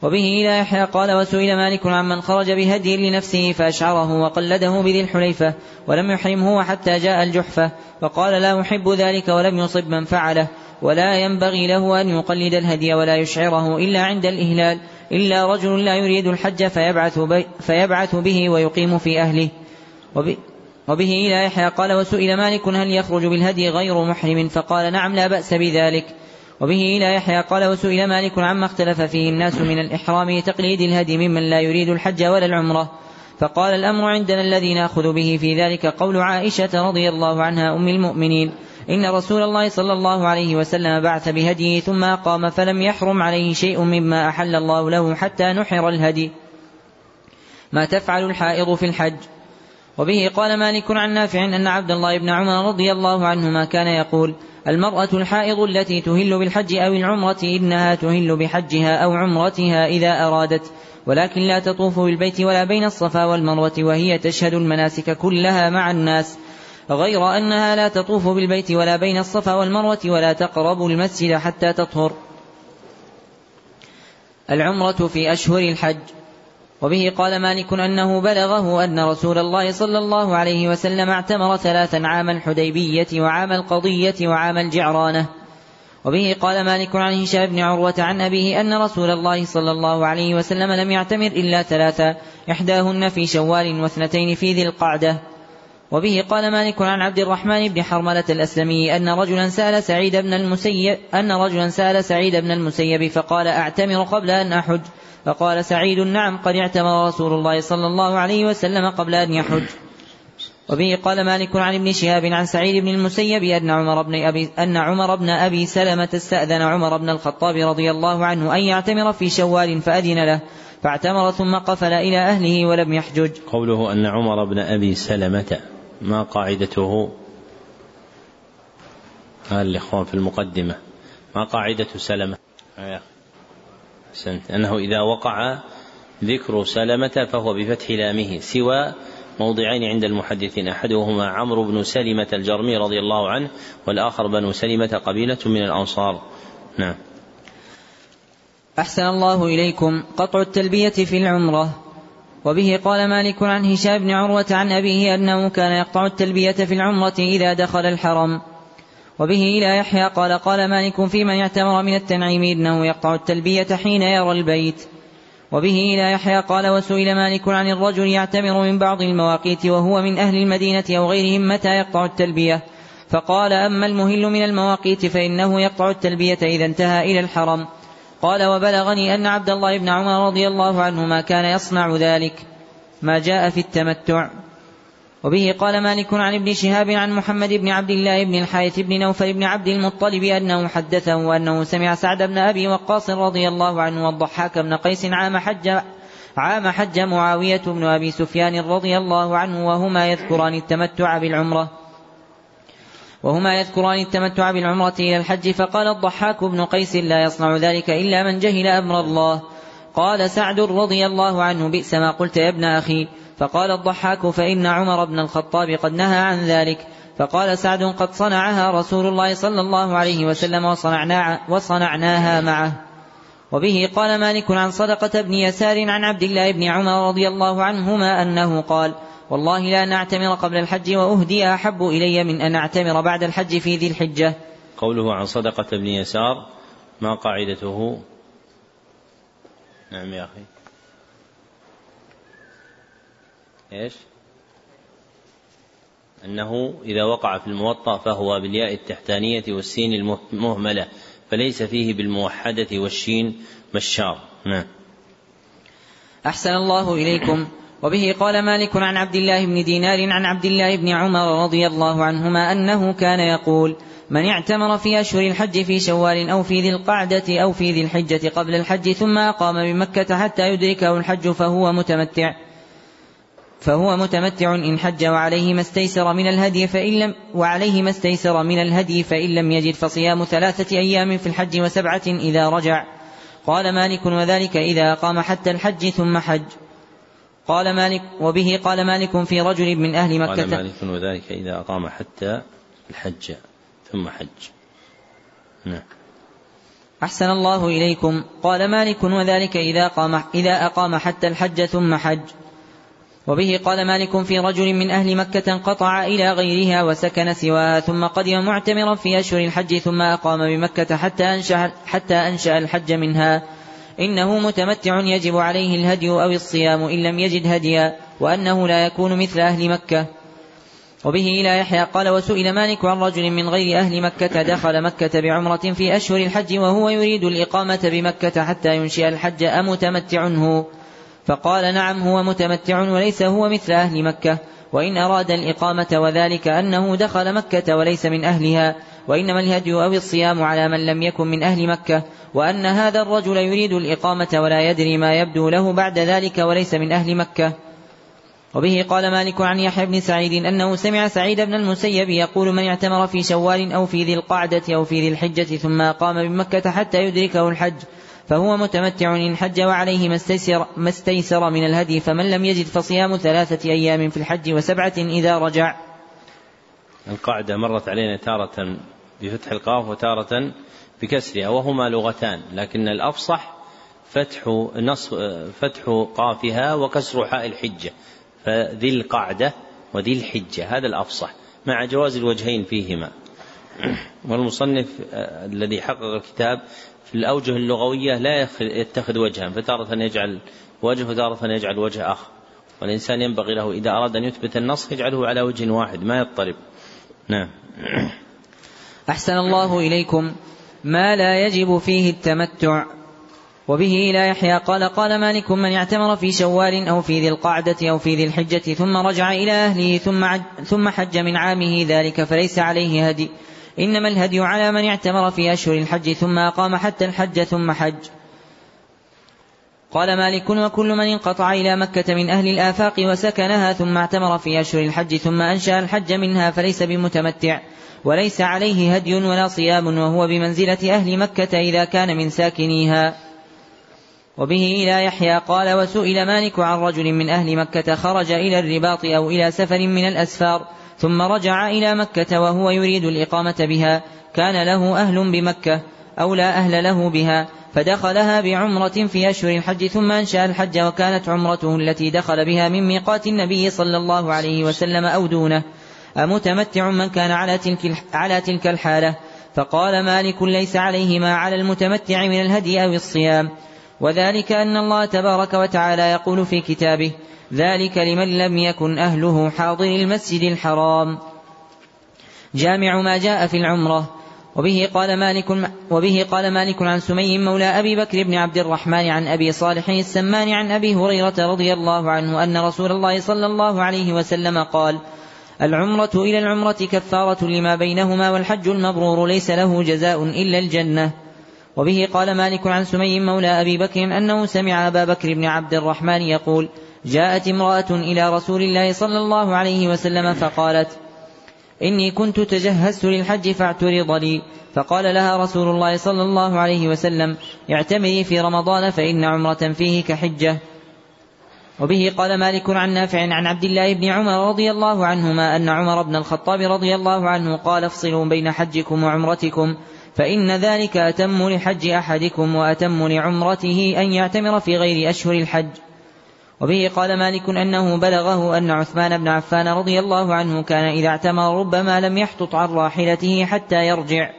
وبه إلى يحيى قال وسئل مالك عمن خرج بهدي لنفسه فأشعره وقلده بذي الحليفة ولم يحرمه حتى جاء الجحفة فقال لا أحب ذلك ولم يصب من فعله ولا ينبغي له أن يقلد الهدي ولا يشعره إلا عند الإهلال إلا رجل لا يريد الحج فيبعث, فيبعث به ويقيم في أهله. وبه إلى يحيى قال وسئل مالك هل يخرج بالهدي غير محرم فقال نعم لا بأس بذلك. وبه إلى يحيى قال وسئل مالك عما اختلف فيه الناس من الإحرام تقليد الهدي ممن لا يريد الحج ولا العمرة. فقال الأمر عندنا الذي نأخذ به في ذلك قول عائشة رضي الله عنها أم المؤمنين إن رسول الله صلى الله عليه وسلم بعث بهديه ثم أقام فلم يحرم عليه شيء مما أحل الله له حتى نحر الهدي. ما تفعل الحائض في الحج؟ وبه قال مالك عن نافع أن عبد الله بن عمر رضي الله عنهما كان يقول المرأة الحائض التي تهل بالحج أو العمرة إنها تهل بحجها أو عمرتها إذا أرادت ولكن لا تطوف بالبيت ولا بين الصفا والمروة وهي تشهد المناسك كلها مع الناس. غير أنها لا تطوف بالبيت ولا بين الصفا والمروة ولا تقرب المسجد حتى تطهر. العمرة في أشهر الحج. وبه قال مالك أنه بلغه أن رسول الله صلى الله عليه وسلم اعتمر ثلاثا عام الحديبية وعام القضية وعام الجعرانة. وبه قال مالك عن هشام بن عروة عن أبيه أن رسول الله صلى الله عليه وسلم لم يعتمر إلا ثلاثا إحداهن في شوال واثنتين في ذي القعدة. وبه قال مالك عن عبد الرحمن بن حرملة الأسلمي أن رجلا سأل سعيد بن المسيب أن رجلا سأل سعيد بن المسيب فقال أعتمر قبل أن أحج. فقال سعيد نعم قد اعتمر رسول الله صلى الله عليه وسلم قبل أن يحج وبه قال مالك عن ابن شهاب عن سعيد بن المسيب أن عمر بن أبي أن عمر بن أبي سلمة استأذن عمر بن الخطاب رضي الله عنه أن يعتمر في شوال فأذن له فاعتمر ثم قفل إلى أهله ولم يحجج. قوله أن عمر بن أبي سلمة ما قاعدته؟ هذا الإخوان في المقدمة ما قاعدة سلمة؟ أحسنت أنه إذا وقع ذكر سلمة فهو بفتح لامه سوى موضعين عند المحدثين أحدهما عمرو بن سلمة الجرمي رضي الله عنه والآخر بنو سلمة قبيلة من الأنصار. نعم. أحسن الله إليكم. قطع التلبية في العمرة. وبه قال مالك عن هشام بن عروة عن أبيه أنه كان يقطع التلبية في العمرة إذا دخل الحرم. وبه إلى يحيى قال قال مالك في من اعتمر من التنعيم إنه يقطع التلبية حين يرى البيت. وبه إلى يحيى قال وسئل مالك عن الرجل يعتمر من بعض المواقيت وهو من أهل المدينة أو غيرهم متى يقطع التلبية. فقال أما المهل من المواقيت فإنه يقطع التلبية إذا انتهى إلى الحرم. قال وبلغني أن عبد الله بن عمر رضي الله عنهما كان يصنع ذلك. ما جاء في التمتع. وبه قال مالك عن ابن شهاب عن محمد بن عبد الله بن الحارث بن نوفل بن عبد المطلب أنه حدثه وأنه سمع سعد بن أبي وقاص رضي الله عنه والضحاك بن قيس عام حج عام حج معاوية بن أبي سفيان رضي الله عنه وهما يذكران التمتع بالعمرة. وهما يذكران التمتع بالعمرة إلى الحج فقال الضحاك بن قيس لا يصنع ذلك إلا من جهل أمر الله. قال سعد رضي الله عنه بئس ما قلت يا ابن أخي. فقال الضحاك فإن عمر بن الخطاب قد نهى عن ذلك. فقال سعد قد صنعها رسول الله صلى الله عليه وسلم وصنعنا وصنعناها معه. وبه قال مالك عن صدقة بن يسار عن عبد الله بن عمر رضي الله عنهما أنه قال والله لا نعتمر قبل الحج وأهدي أحب إلي من أن أعتمر بعد الحج في ذي الحجة. قوله عن صدقة بن يسار ما قاعدته؟ نعم يا أخي. إيش؟ أنه إذا وقع في الموطأ فهو بالياء التحتانية والسين المهملة فليس فيه بالموحدة والشين مشار نعم. أحسن الله إليكم. وبه قال مالك عن عبد الله بن دينار عن عبد الله بن عمر رضي الله عنهما أنه كان يقول من اعتمر في أشهر الحج في شوال أو في ذي القعدة أو في ذي الحجة قبل الحج ثم أقام بمكة حتى يدركه الحج فهو متمتع فهو متمتع إن حج وعليه ما استيسر من الهدي فإن لم وعليه ما استيسر من الهدي فإن لم يجد فصيام ثلاثة أيام في الحج وسبعة إذا رجع. قال مالك وذلك إذا أقام حتى الحج ثم حج. قال مالك وبه قال مالك في رجل من أهل مكة. قال مالك وذلك إذا أقام حتى الحج ثم حج. نعم. أحسن الله إليكم. قال مالك وذلك إذا قام إذا أقام حتى الحج ثم حج. وبه قال مالك في رجل من أهل مكة انقطع إلى غيرها وسكن سواها ثم قدم معتمرا في أشهر الحج ثم أقام بمكة حتى أنشأ, حتى أنشأ الحج منها. إنه متمتع يجب عليه الهدي أو الصيام إن لم يجد هديا وأنه لا يكون مثل أهل مكة. وبه إلى يحيى قال وسئل مالك عن رجل من غير أهل مكة دخل مكة بعمرة في أشهر الحج وهو يريد الإقامة بمكة حتى ينشئ الحج أمتمتع هو فقال نعم هو متمتع وليس هو مثل أهل مكة وإن أراد الإقامة وذلك أنه دخل مكة وليس من أهلها وإنما الهدي أو الصيام على من لم يكن من أهل مكة وأن هذا الرجل يريد الإقامة ولا يدري ما يبدو له بعد ذلك وليس من أهل مكة. وبه قال مالك عن يحيى بن سعيد أنه سمع سعيد بن المسيب يقول من اعتمر في شوال أو في ذي القعدة أو في ذي الحجة ثم أقام بمكة حتى يدركه الحج فهو متمتع إن حج وعليه ما استيسر, ما استيسر من الهدي فمن لم يجد فصيام ثلاثة أيام في الحج وسبعة إذا رجع. القاعدة مرت علينا تارة بفتح القاف وتارة بكسرها وهما لغتان لكن الأفصح فتح نص فتح قافها وكسر حاء الحجة. فذي القعدة وذي الحجة هذا الأفصح مع جواز الوجهين فيهما. والمصنف الذي حقق الكتاب في الأوجه اللغوية لا يتخذ وجها فتارة يجعل وجه وتارة يجعل وجه آخر والإنسان ينبغي له إذا أراد أن يثبت النص يجعله على وجه واحد ما يضطرب. نعم. أحسن الله إليكم. ما لا يجب فيه التمتع وبه إلى يحيى قال قال مالك من اعتمر في شوال أو في ذي القعدة أو في ذي الحجة ثم رجع إلى أهله ثم, ثم حج من عامه ذلك فليس عليه هدي. إنما الهدي على من اعتمر في أشهر الحج ثم أقام حتى الحج ثم حج. قال مالك وكل من انقطع إلى مكة من أهل الآفاق وسكنها ثم اعتمر في أشهر الحج ثم أنشأ الحج منها فليس بمتمتع وليس عليه هدي ولا صيام وهو بمنزلة أهل مكة إذا كان من ساكنيها. وبه إلى يحيى قال وسئل مالك عن رجل من أهل مكة خرج إلى الرباط أو إلى سفر من الأسفار ثم رجع إلى مكة وهو يريد الإقامة بها. كان له أهل بمكة أو لا أهل له بها. فدخلها بعمرة في أشهر الحج ثم أنشأ الحج وكانت عمرته التي دخل بها من ميقات النبي صلى الله عليه وسلم أو دونه. أمتمتع من كان على تلك على تلك الحالة. فقال مالك ليس عليه ما على المتمتع من الهدي أو الصيام. وذلك أن الله تبارك وتعالى يقول في كتابه ذلك لمن لم يكن أهله حاضر المسجد الحرام. جامع ما جاء في العمرة. وبه قال مالك وبه قال مالك عن سمي مولى أبي بكر بن عبد الرحمن عن أبي صالح السمان عن أبي هريرة رضي الله عنه أن رسول الله صلى الله عليه وسلم قال العمرة إلى العمرة كفارة لما بينهما والحج المبرور ليس له جزاء إلا الجنة. وبه قال مالك عن سمي مولى أبي بكر أنه سمع أبا بكر بن عبد الرحمن يقول جاءت امرأة إلى رسول الله صلى الله عليه وسلم فقالت إني كنت تجهزت للحج فاعترض لي. فقال لها رسول الله صلى الله عليه وسلم اعتمري في رمضان فإن عمرة فيه كحجة. وبه قال مالك عن نافع عن عبد الله بن عمر رضي الله عنهما أن عمر بن الخطاب رضي الله عنه قال افصلوا بين حجكم وعمرتكم فإن ذلك أتم لحج أحدكم وأتم لعمرته أن يعتمر في غير أشهر الحج. وبه قال مالك أنه بلغه أن عثمان بن عفان رضي الله عنه كان إذا اعتمر ربما لم يحطط عن راحلته حتى يرجع.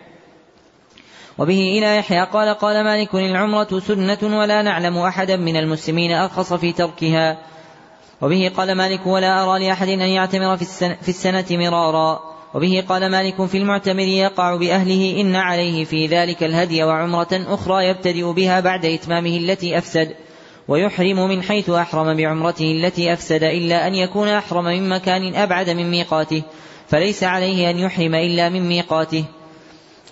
وبه إلى يحيى قال قال مالك العمرة سنة ولا نعلم أحدا من المسلمين أرخص في تركها. وبه قال مالك ولا أرى لأحد أن يعتمر في السنة, في السنة مرارا. وبه قال مالك في المعتمر يقع بأهله إن عليه في ذلك الهدي وعمرة أخرى يبتدئ بها بعد إتمامه التي أفسد. ويحرم من حيث أحرم بعمرته التي أفسد إلا أن يكون أحرم من مكان أبعد من ميقاته فليس عليه أن يحرم إلا من ميقاته.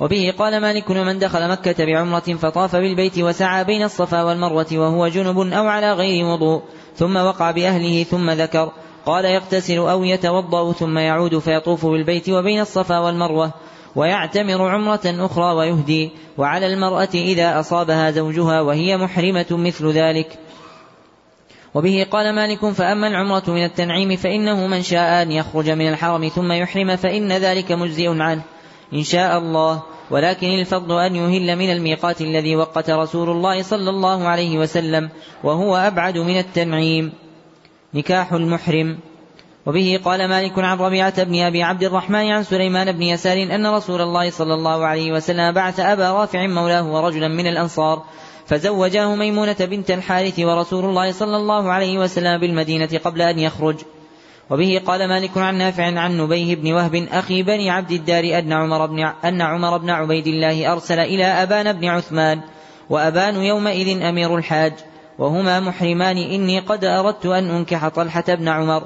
وبه قال مالك ومن دخل مكة بعمرة فطاف بالبيت وسعى بين الصفا والمروة وهو جنب أو على غير وضوء ثم وقع بأهله ثم ذكر قال يغتسل أو يتوضأ ثم يعود فيطوف بالبيت وبين الصفا والمروة. ويعتمر عمرة أخرى ويهدي وعلى المرأة إذا أصابها زوجها وهي محرمة مثل ذلك. وبه قال مالك فأما العمرة من التنعيم فإنه من شاء أن يخرج من الحرم ثم يحرم فإن ذلك مجزئ عنه إن شاء الله. ولكن الفضل أن يهل من الميقات الذي وقت رسول الله صلى الله عليه وسلم وهو أبعد من التنعيم. نكاح المحرم. وبه قال مالك عن ربيعة بن أبي عبد الرحمن عن سليمان بن يسار أن رسول الله صلى الله عليه وسلم بعث أبا رافع مولاه ورجلا من الأنصار فزوجاه ميمونة بنت الحارث ورسول الله صلى الله عليه وسلم بالمدينة قبل أن يخرج. وبه قال مالك عن نافع عن نبيه بن وهب أخي بني عبد الدار أن عمر بن أن عمر بن عبيد الله أرسل إلى أبان بن عثمان وأبان يومئذ أمير الحاج وهما محرمان إني قد أردت أن أنكح طلحة بن عمر.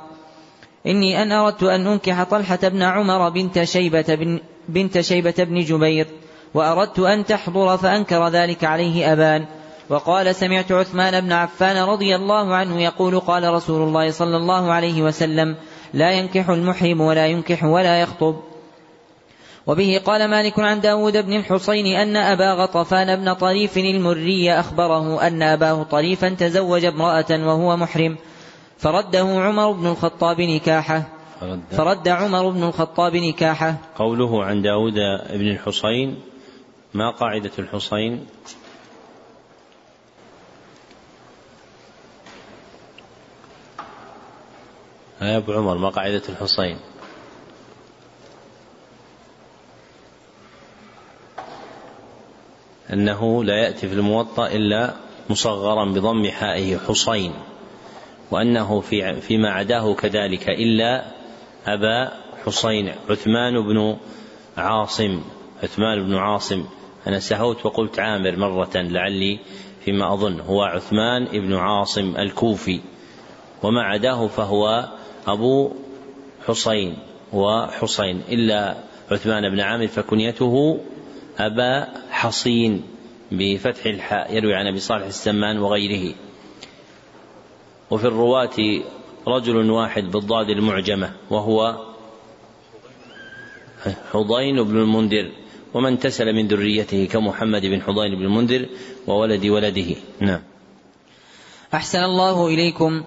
إني أن أردت أن أنكح طلحة بن عمر بنت شيبة بن بنت شيبة بن جبير وأردت أن تحضر فأنكر ذلك عليه أبان. وقال سمعت عثمان بن عفان رضي الله عنه يقول قال رسول الله صلى الله عليه وسلم لا ينكح المحرم ولا ينكح ولا يخطب. وبه قال مالك عن داود بن الحصين أن أبا غطفان بن طريف المري أخبره أن أباه طريفا تزوج امرأة وهو محرم. فرده عمر بن الخطاب نكاحه. فرد, فرد عمر بن الخطاب نكاحه. قوله عن داود بن الحصين ما قاعدة الحصين يا أبو عمر ما قاعدة الحصين أنه لا يأتي في الموطأ إلا مصغرا بضم حائه حصين وأنه في فيما عداه كذلك إلا أبا حصين عثمان بن عاصم عثمان بن عاصم. أنا سهوت وقلت عامر مرة لعلي فيما أظن. هو عثمان بن عاصم الكوفي. وما عداه فهو أبو حصين وحصين إلا عثمان بن عامر فكنيته أبا حصين بفتح الحاء يروي عن أبي صالح السمان وغيره. وفي الرواة رجل واحد بالضاد المعجمة وهو حضين بن المنذر ومن تسل من ذريته كمحمد بن حضين بن المنذر وولد ولده. نعم. أحسن الله إليكم.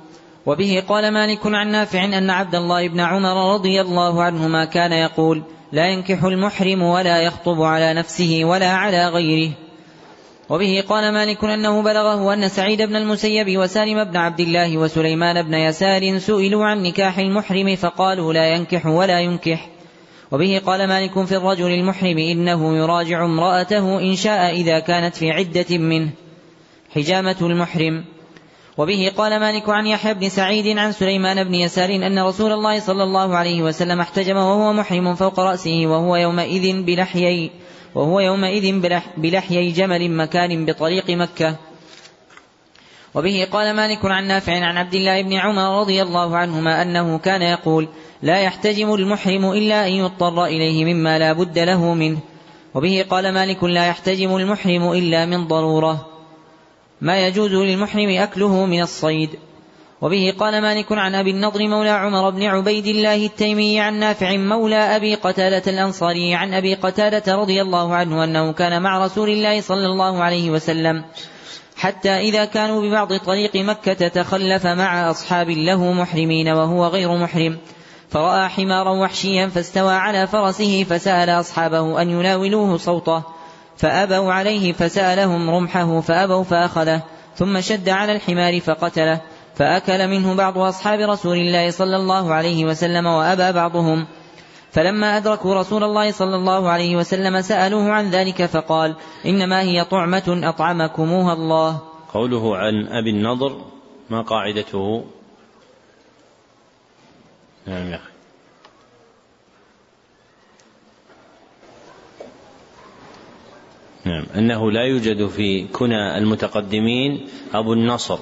وبه قال مالك عن نافع أن عبد الله بن عمر رضي الله عنهما كان يقول لا ينكح المحرم ولا يخطب على نفسه ولا على غيره. وبه قال مالك أنه بلغه أن سعيد بن المسيب وسالم بن عبد الله وسليمان بن يسار سئلوا عن نكاح المحرم فقالوا لا ينكح ولا ينكح. وبه قال مالك في الرجل المحرم إنه يراجع امرأته إن شاء إذا كانت في عدة منه. حجامة المحرم. وبه قال مالك عن يحيى بن سعيد عن سليمان بن يسار أن رسول الله صلى الله عليه وسلم احتجم وهو محرم فوق رأسه وهو يومئذ بلحيي. وهو يومئذ بلحيي جمل مكان بطريق مكة. وبه قال مالك عن نافع عن عبد الله بن عمر رضي الله عنهما أنه كان يقول لا يحتجم المحرم إلا أن يضطر إليه مما لا بد له منه. وبه قال مالك لا يحتجم المحرم إلا من ضرورة. ما يجوز للمحرم أكله من الصيد. وبه قال مالك عن أبي النضر مولى عمر بن عبيد الله التيمي عن نافع مولى أبي قتادة الأنصاري عن أبي قتادة رضي الله عنه أنه كان مع رسول الله صلى الله عليه وسلم حتى إذا كانوا ببعض طريق مكة تخلف مع أصحاب له محرمين وهو غير محرم. فرأى حمارا وحشيا فاستوى على فرسه فسأل أصحابه أن يناولوه صوته. فأبوا عليه فسألهم رمحه فأبوا فأخذه. ثم شد على الحمار فقتله. فأكل منه بعض أصحاب رسول الله صلى الله عليه وسلم وأبى بعضهم. فلما أدركوا رسول الله صلى الله عليه وسلم سألوه عن ذلك فقال إنما هي طعمة أطعمكموها الله. قوله عن أبي النضر ما قاعدته؟ نعم يا أخي. نعم. أنه لا يوجد في كنى المتقدمين أبو النصر.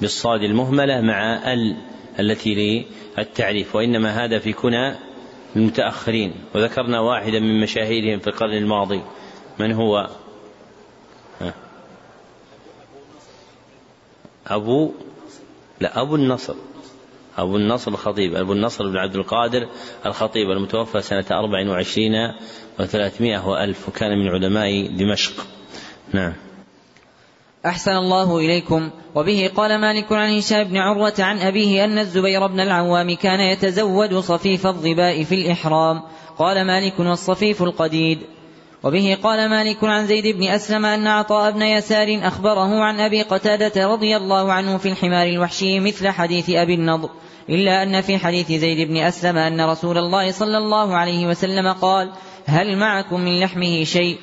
بالصاد المهملة مع ال التي للتعريف وإنما هذا في كنى المتأخرين وذكرنا واحدا من مشاهيرهم في القرن الماضي. من هو؟ أبو؟ لا أبو النصر. أبو النصر الخطيب. أبو النصر بن عبد القادر الخطيب المتوفى سنة أربع وعشرين وثلاثمائة وألف وكان من علماء دمشق. نعم. أحسن الله إليكم. وبه قال مالك عن هشام بن عروة عن أبيه أن الزبير بن العوام كان يتزود صفيف الظباء في الإحرام. قال مالك والصفيف القديد. وبه قال مالك عن زيد بن أسلم أن عطاء بن يسار أخبره عن أبي قتادة رضي الله عنه في الحمار الوحشي مثل حديث أبي النضر. إلا أن في حديث زيد بن أسلم أن رسول الله صلى الله عليه وسلم قال هل معكم من لحمه شيء؟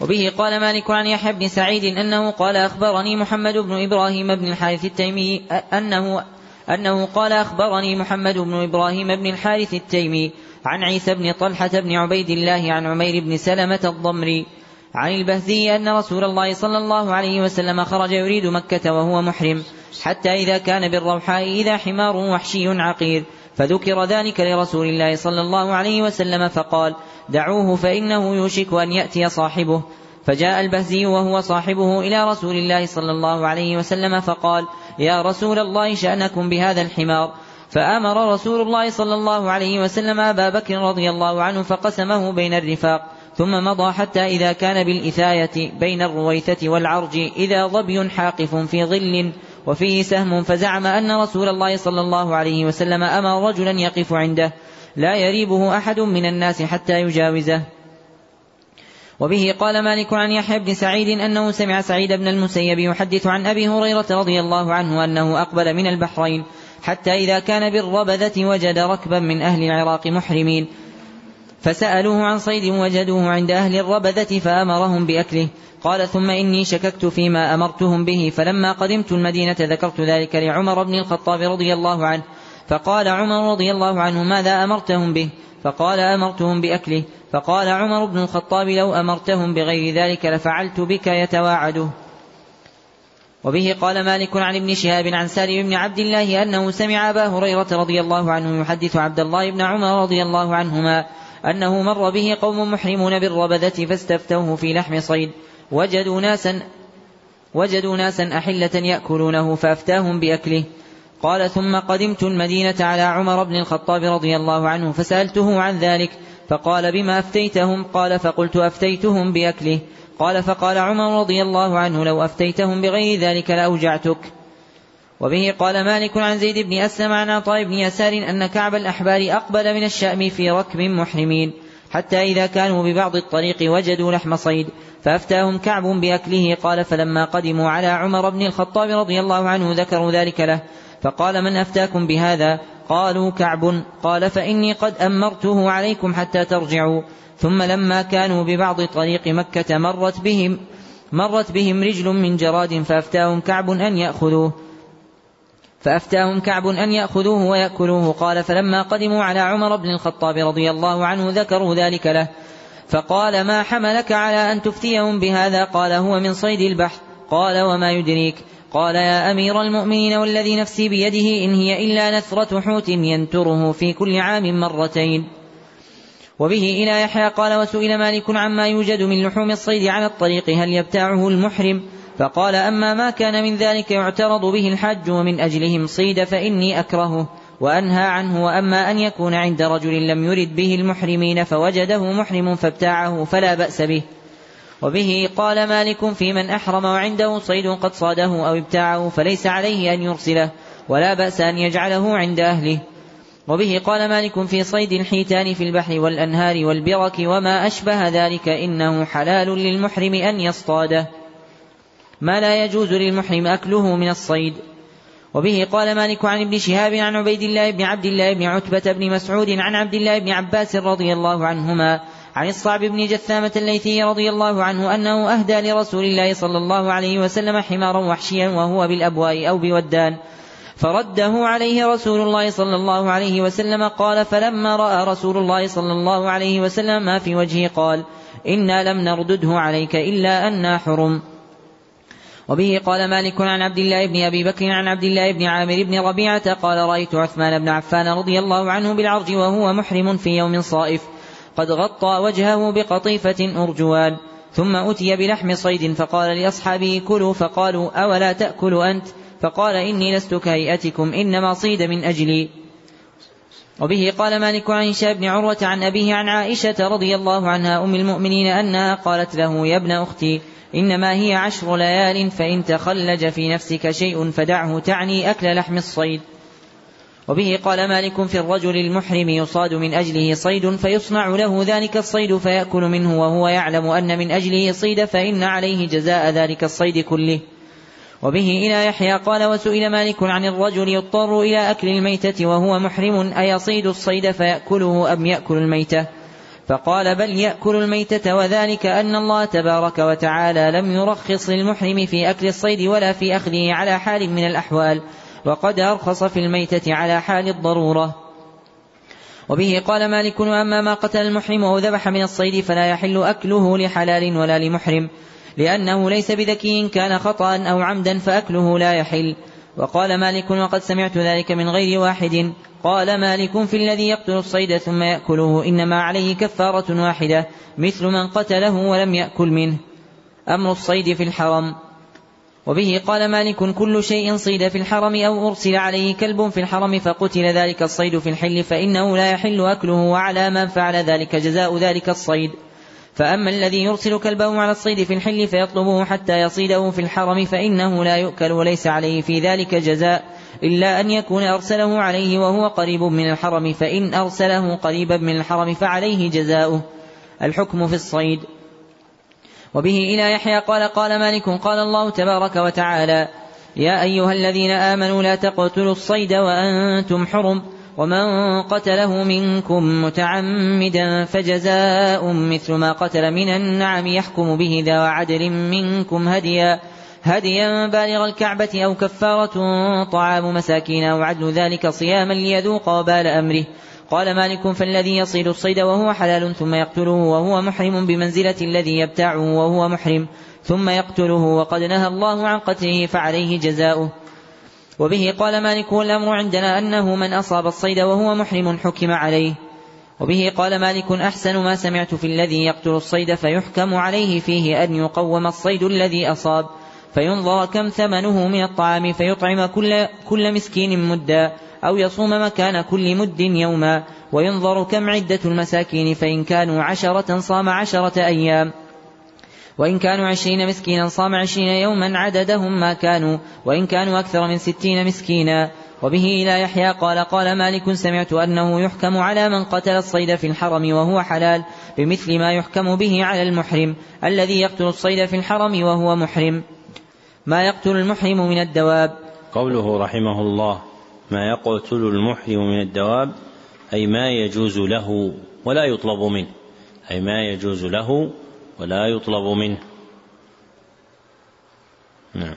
وبه قال مالك عن يحيى بن سعيد أنه قال أخبرني محمد بن إبراهيم بن الحارث التيمي أنه أنه قال أخبرني محمد بن إبراهيم بن الحارث التيمي عن عيسى بن طلحة بن عبيد الله عن عمير بن سلمة الضمري عن البهذي أن رسول الله صلى الله عليه وسلم خرج يريد مكة وهو محرم حتى إذا كان بالروحاء إذا حمار وحشي عقير. فذكر ذلك لرسول الله صلى الله عليه وسلم فقال دعوه فإنه يوشك أن يأتي صاحبه. فجاء البهزي وهو صاحبه إلى رسول الله صلى الله عليه وسلم فقال يا رسول الله شأنكم بهذا الحمار. فأمر رسول الله صلى الله عليه وسلم أبا بكر رضي الله عنه فقسمه بين الرفاق ثم مضى حتى إذا كان بالإثاية بين الرويثة والعرج إذا ظبي حاقف في ظل وفيه سهم فزعم أن رسول الله صلى الله عليه وسلم أمر رجلا يقف عنده. لا يريبه أحد من الناس حتى يجاوزه. وبه قال مالك عن يحيى بن سعيد أنه سمع سعيد بن المسيب يحدث عن أبي هريرة رضي الله عنه أنه أقبل من البحرين حتى إذا كان بالربذة وجد ركبا من أهل العراق محرمين. فسألوه عن صيد وجدوه عند أهل الربذة فأمرهم بأكله. قال ثم إني شككت فيما أمرتهم به فلما قدمت المدينة ذكرت ذلك لعمر بن الخطاب رضي الله عنه فقال عمر رضي الله عنه ماذا أمرتهم به؟ فقال أمرتهم بأكله. فقال عمر بن الخطاب لو أمرتهم بغير ذلك لفعلت بك يتواعده. وبه قال مالك عن ابن شهاب عن سالم بن عبد الله أنه سمع أبا هريرة رضي الله عنه يحدث عبد الله بن عمر رضي الله عنهما أنه مر به قوم محرمون بالربذة فاستفتوه في لحم صيد. وجدوا ناسا وجدوا ناسا أحلة يأكلونه فأفتاهم بأكله. قال ثم قدمت المدينة على عمر بن الخطاب رضي الله عنه فسألته عن ذلك فقال بما أفتيتهم؟ قال فقلت أفتيتهم بأكله. قال فقال عمر رضي الله عنه لو أفتيتهم بغير ذلك لأوجعتك. وبه قال مالك عن زيد بن أسلم عن عطاء بن يسار أن كعب الأحبار أقبل من الشأم في ركب محرمين. حتى إذا كانوا ببعض الطريق وجدوا لحم صيد فأفتاهم كعب بأكله قال فلما قدموا على عمر بن الخطاب رضي الله عنه ذكروا ذلك له. فقال من أفتاكم بهذا؟ قالوا كعب. قال فإني قد أمرته عليكم حتى ترجعوا. ثم لما كانوا ببعض طريق مكة مرت بهم مرت بهم رجل من جراد فأفتاهم كعب أن يأخذوه. فأفتاهم كعب أن يأخذوه ويأكلوه. قال فلما قدموا على عمر بن الخطاب رضي الله عنه ذكروا ذلك له. فقال ما حملك على أن تفتيهم بهذا؟ قال هو من صيد البحر. قال وما يدريك. قال يا أمير المؤمنين والذي نفسي بيده إن هي إلا نثرة حوت ينتره في كل عام مرتين. وبه إلى يحيى قال وسئل مالك عما يوجد من لحوم الصيد على الطريق هل يبتاعه المحرم؟ فقال أما ما كان من ذلك يعترض به الحج ومن أجلهم صيد فإني أكرهه وأنهى عنه وأما أن يكون عند رجل لم يرد به المحرمين فوجده محرم فابتاعه فلا بأس به. وبه قال مالك في من أحرم وعنده صيد قد صاده أو ابتاعه فليس عليه أن يرسله ولا بأس أن يجعله عند أهله. وبه قال مالك في صيد الحيتان في البحر والأنهار والبرك وما أشبه ذلك إنه حلال للمحرم أن يصطاده. ما لا يجوز للمحرم أكله من الصيد. وبه قال مالك عن ابن شهاب عن عبيد الله بن عبد الله بن عتبة بن مسعود عن عبد الله بن عباس رضي الله عنهما عن الصعب بن جثامة الليثي رضي الله عنه أنه أهدى لرسول الله صلى الله عليه وسلم حمارا وحشيا وهو بالأبواء أو بودان فرده عليه رسول الله صلى الله عليه وسلم قال فلما رأى رسول الله صلى الله عليه وسلم ما في وجهه قال إنا لم نردده عليك إلا أنا حرم. وبه قال مالك عن عبد الله بن أبي بكر عن عبد الله بن عامر بن ربيعة قال رأيت عثمان بن عفان رضي الله عنه بالعرج وهو محرم في يوم صائف. قد غطى وجهه بقطيفة أرجوان. ثم أتي بلحم صيد فقال لأصحابه كلوا فقالوا أولا تأكل أنت؟ فقال إني لست كهيئتكم إنما صيد من أجلي. وبه قال مالك عن هشام بن عروة عن أبيه عن عائشة رضي الله عنها أم المؤمنين أنها قالت له يا ابن أختي إنما هي عشر ليال فإن تخلج في نفسك شيء فدعه تعني أكل لحم الصيد. وبه قال مالك في الرجل المحرم يصاد من أجله صيد فيصنع له ذلك الصيد فيأكل منه وهو يعلم أن من أجله صيد فإن عليه جزاء ذلك الصيد كله. وبه إلى يحيى قال وسئل مالك عن الرجل يضطر إلى أكل الميتة وهو محرم أيصيد الصيد فيأكله أم يأكل الميتة؟ فقال بل يأكل الميتة وذلك أن الله تبارك وتعالى لم يرخص للمحرم في أكل الصيد ولا في أخذه على حال من الأحوال وقد أرخص في الميتة على حال الضرورة. وبه قال مالك وأما ما قتل المحرم أو ذبح من الصيد فلا يحل أكله لحلال ولا لمحرم لأنه ليس بذكي كان خطأ أو عمدا فأكله لا يحل. وقال مالك وقد سمعت ذلك من غير واحد. قال مالك في الذي يقتل الصيد ثم يأكله إنما عليه كفارة واحدة مثل من قتله ولم يأكل منه. أمر الصيد في الحرم. وبه قال مالك كل شيء صيد في الحرم أو أرسل عليه كلب في الحرم فقتل ذلك الصيد في الحل فإنه لا يحل أكله وعلى من فعل ذلك جزاء ذلك الصيد. فأما الذي يرسل كلبه على الصيد في الحل فيطلبه حتى يصيده في الحرم فإنه لا يؤكل وليس عليه في ذلك جزاء إلا أن يكون أرسله عليه وهو قريب من الحرم فإن أرسله قريبا من الحرم فعليه جزاؤه. الحكم في الصيد. وبه إلى يحيى قال قال مالك قال الله تبارك وتعالى يا أيها الذين آمنوا لا تقتلوا الصيد وأنتم حرم. ومن قتله منكم متعمدا فجزاء مثل ما قتل من النعم يحكم به ذا عدل منكم هديا. هديا بالغ الكعبة أو كفارة طعام مساكين أو عدل ذلك صياما ليذوق وبال أمره. قال مالك فالذي يصيد الصيد وهو حلال ثم يقتله وهو محرم بمنزلة الذي يبتاعه وهو محرم ثم يقتله وقد نهى الله عن قتله فعليه جزاؤه. وبه قال مالك والأمر عندنا أنه من أصاب الصيد وهو محرم حكم عليه. وبه قال مالك أحسن ما سمعت في الذي يقتل الصيد فيحكم عليه فيه أن يقوم الصيد الذي أصاب فينظر كم ثمنه من الطعام فيطعم كل, كل مسكين مدا أو يصوم مكان كل مد يوما وينظر كم عدة المساكين فإن كانوا عشرة صام عشرة أيام. وإن كانوا عشرين مسكينا صام عشرين يوما عددهم ما كانوا وإن كانوا أكثر من ستين مسكينا. وبه إلى يحيى قال قال مالك سمعت أنه يحكم على من قتل الصيد في الحرم وهو حلال بمثل ما يحكم به على المحرم. الذي يقتل الصيد في الحرم وهو محرم. ما يقتل المحرم من الدواب؟ قوله رحمه الله ما يقتل المحرم من الدواب أي ما يجوز له ولا يطلب منه. أي ما يجوز له ولا يطلب منه. نعم.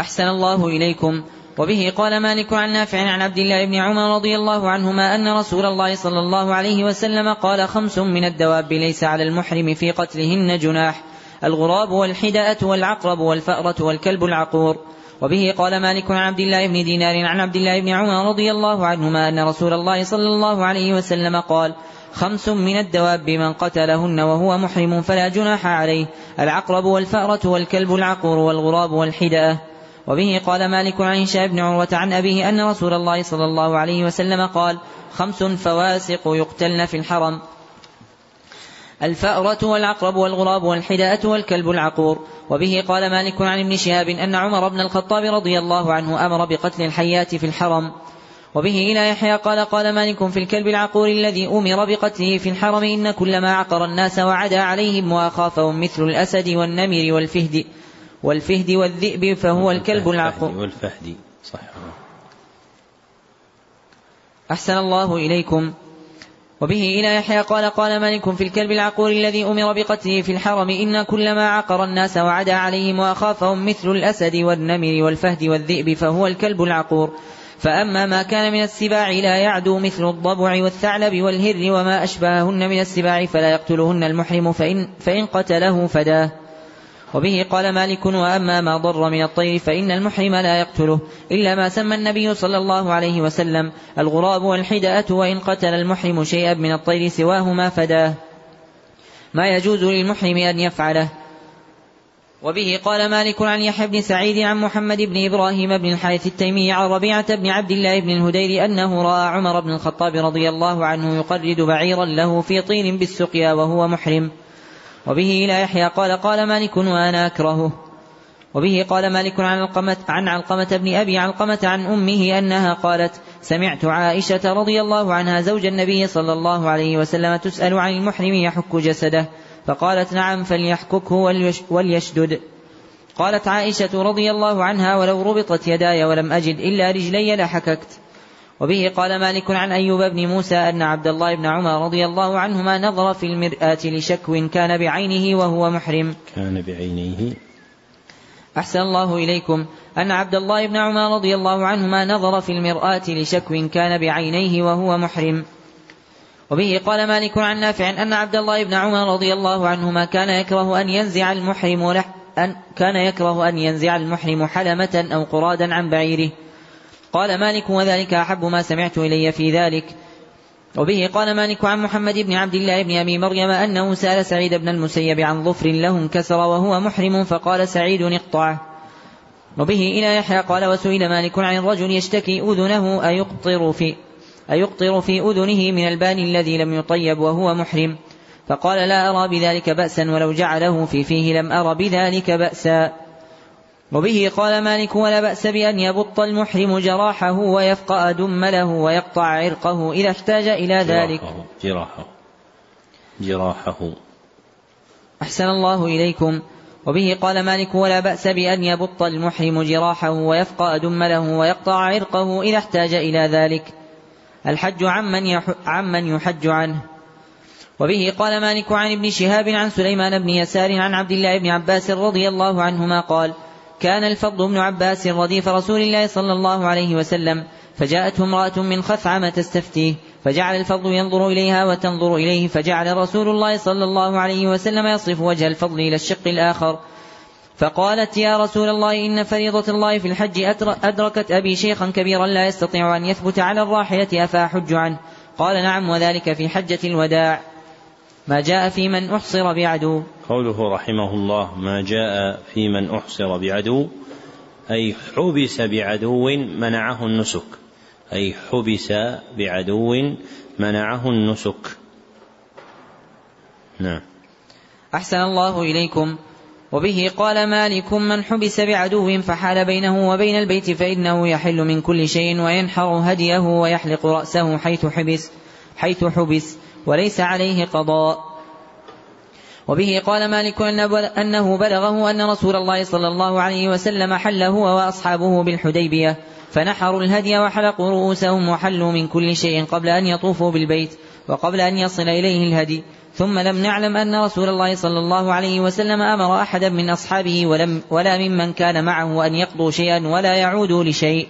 أحسن الله إليكم. وبه قال مالك عن نافع عن عبد الله بن عمر رضي الله عنهما أن رسول الله صلى الله عليه وسلم قال خمس من الدواب ليس على المحرم في قتلهن جناح الغراب والحدأة والعقرب والفأرة والكلب العقور. وبه قال مالك عن عبد الله بن دينار عن عبد الله بن عمر رضي الله عنهما أن رسول الله صلى الله عليه وسلم قال خمس من الدواب من قتلهن وهو محرم فلا جناح عليه العقرب والفأرة والكلب العقور والغراب والحدأة وبه قال مالك عن هشام بن عروة عن أبيه أن رسول الله صلى الله عليه وسلم قال خمس فواسق يقتلن في الحرم. الفأرة والعقرب والغراب والحداءة والكلب العقور. وبه قال مالك عن ابن شهاب أن عمر بن الخطاب رضي الله عنه أمر بقتل الحيات في الحرم. وبه إلى يحيى قال قال مالك في الكلب العقور الذي أمر بقتله في الحرم إن كل ما عقر الناس وعدا عليهم وأخافهم مثل الأسد والنمر والفهد والفهد والذئب فهو الكلب العقور. والفهد صح. أحسن الله إليكم. وبه إلى يحيى قال قال مالك في الكلب العقور الذي أمر بقتله في الحرم إن كل ما عقر الناس وعدا عليهم وأخافهم مثل الأسد والنمر والفهد والذئب فهو الكلب العقور. فأما ما كان من السباع لا يعدو مثل الضبع والثعلب والهر وما أشبههن من السباع فلا يقتلهن المحرم فإن, فإن قتله فداه وبه قال مالك وأما ما ضر من الطير فإن المحرم لا يقتله إلا ما سمى النبي صلى الله عليه وسلم الغراب والحدأة وإن قتل المحرم شيئا من الطير سواهما فداه ما يجوز للمحرم أن يفعله وبه قال مالك عن يحيى بن سعيد عن محمد بن إبراهيم بن الحارث التيمي عن ربيعة بن عبد الله بن الهدير أنه رأى عمر بن الخطاب رضي الله عنه يقرد بعيرا له في طين بالسقيا وهو محرم. وبه إلى يحيى قال قال مالك وأنا أكرهه. وبه قال مالك عن علقمة عن علقمة بن أبي علقمة عن أمه أنها قالت سمعت عائشة رضي الله عنها زوج النبي صلى الله عليه وسلم تسأل عن المحرم يحك جسده. فقالت نعم فليحككه وليشدد. قالت عائشة رضي الله عنها ولو ربطت يداي ولم أجد إلا رجلي لحككت. وبه قال مالك عن أيوب بن موسى أن عبد الله بن عمر رضي الله عنهما نظر في المرآة لشكو كان بعينه وهو محرم. كان بعينيه. أحسن الله إليكم. أن عبد الله بن عمر رضي الله عنهما نظر في المرآة لشكو كان بعينيه وهو محرم. وبه قال مالك عن نافع أن عبد الله بن عمر رضي الله عنهما كان يكره أن ينزع المحرم أن كان يكره أن ينزع المحرم حلمة أو قرادا عن بعيره. قال مالك وذلك أحب ما سمعت إلي في ذلك. وبه قال مالك عن محمد بن عبد الله بن أبي مريم أنه سأل سعيد بن المسيب عن ظفر له انكسر وهو محرم فقال سعيد اقطعه. وبه إلى يحيى قال وسئل مالك عن الرجل يشتكي أذنه أيقطر في أيقطر في أذنه من البان الذي لم يطيب وهو محرم؟ فقال لا أرى بذلك بأسا ولو جعله في فيه لم أر بذلك بأسا. وبه قال مالك ولا بأس بأن يبط المحرم جراحه ويفقأ دمله ويقطع عرقه إذا احتاج إلى ذلك. جراحه. جراحه. أحسن الله إليكم. وبه قال مالك ولا بأس بأن يبط المحرم جراحه ويفقأ دمله ويقطع عرقه إذا احتاج إلى ذلك. الحج عمن, عمن يحج عنه. وبه قال مالك عن ابن شهاب عن سليمان بن يسار عن عبد الله بن عباس رضي الله عنهما قال كان الفضل بن عباس رديف رسول الله صلى الله عليه وسلم فجاءته امرأة من خثعم تستفتيه فجعل الفضل ينظر إليها وتنظر إليه فجعل رسول الله صلى الله عليه وسلم يصرف وجه الفضل إلى الشق الآخر. فقالت يا رسول الله إن فريضة الله في الحج أدركت أبي شيخا كبيرا لا يستطيع أن يثبت على الراحلة أفأحج عنه؟ قال نعم وذلك في حجة الوداع. ما جاء في من أحصر بعدو. قوله رحمه الله ما جاء في من أحصر بعدو أي حبس بعدو منعه النسك. أي حبس بعدو منعه النسك. نعم. أحسن الله إليكم. وبه قال مالك من حبس بعدو فحال بينه وبين البيت فإنه يحل من كل شيء وينحر هديه ويحلق رأسه حيث حبس حيث حبس وليس عليه قضاء. وبه قال مالك أنه بلغه أن رسول الله صلى الله عليه وسلم حل هو وأصحابه بالحديبية فنحروا الهدي وحلقوا رؤوسهم وحلوا من كل شيء قبل أن يطوفوا بالبيت. وقبل أن يصل إليه الهدي. ثم لم نعلم أن رسول الله صلى الله عليه وسلم أمر أحدا من أصحابه ولم ولا ممن كان معه أن يقضوا شيئا ولا يعودوا لشيء.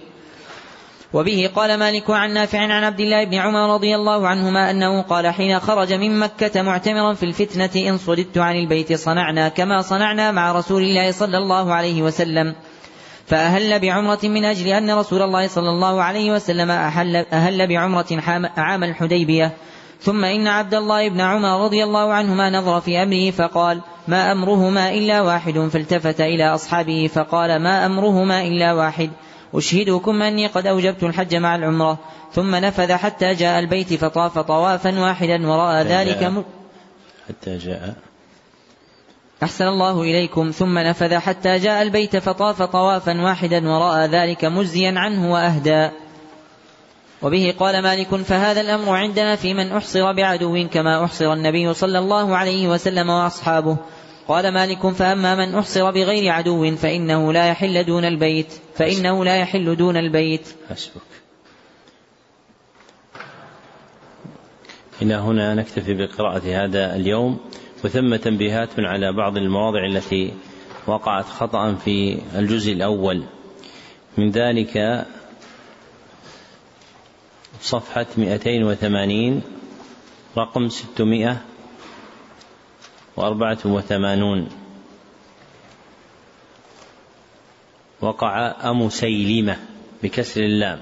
وبه قال مالك عن نافع عن عبد الله بن عمر رضي الله عنهما أنه قال حين خرج من مكة معتمرا في الفتنة إن صددت عن البيت صنعنا كما صنعنا مع رسول الله صلى الله عليه وسلم. فأهل بعمرة من أجل أن رسول الله صلى الله عليه وسلم أهل, أهل بعمرة عام الحديبية. ثم إن عبد الله بن عمر رضي الله عنهما نظر في أمره فقال ما أمرهما إلا واحد. فالتفت إلى أصحابه فقال ما أمرهما إلا واحد. أشهدكم أني قد أوجبت الحج مع العمرة. ثم نفذ حتى جاء البيت فطاف طوافا واحدا ورأى ذلك م... حتى جاء. أحسن الله إليكم. ثم نفذ حتى جاء البيت فطاف طوافا واحدا ورأى ذلك مجزيا عنه وأهدى. وبه قال مالك فهذا الأمر عندنا في من أحصر بعدو كما أحصر النبي صلى الله عليه وسلم وأصحابه. قال مالك فأما من أحصر بغير عدو فإنه لا يحل دون البيت فإنه لا يحل دون البيت. حسبك. إلى هنا نكتفي بقراءة هذا اليوم وثم تنبيهات على بعض المواضع التي وقعت خطأ في الجزء الأول. من ذلك صفحة 280 رقم 684 وقع أمسيلمة بكسر اللام.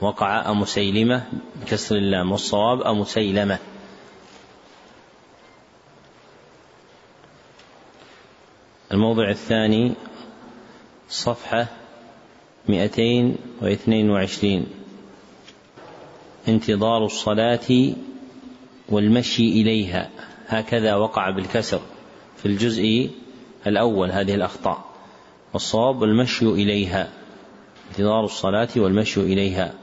وقع أمسيلمة بكسر اللام. والصواب أمسيلمة الموضع الثاني صفحة 222 انتظار الصلاة والمشي إليها. هكذا وقع بالكسر في الجزء الأول هذه الأخطاء. والصواب المشي إليها. انتظار الصلاة والمشي إليها.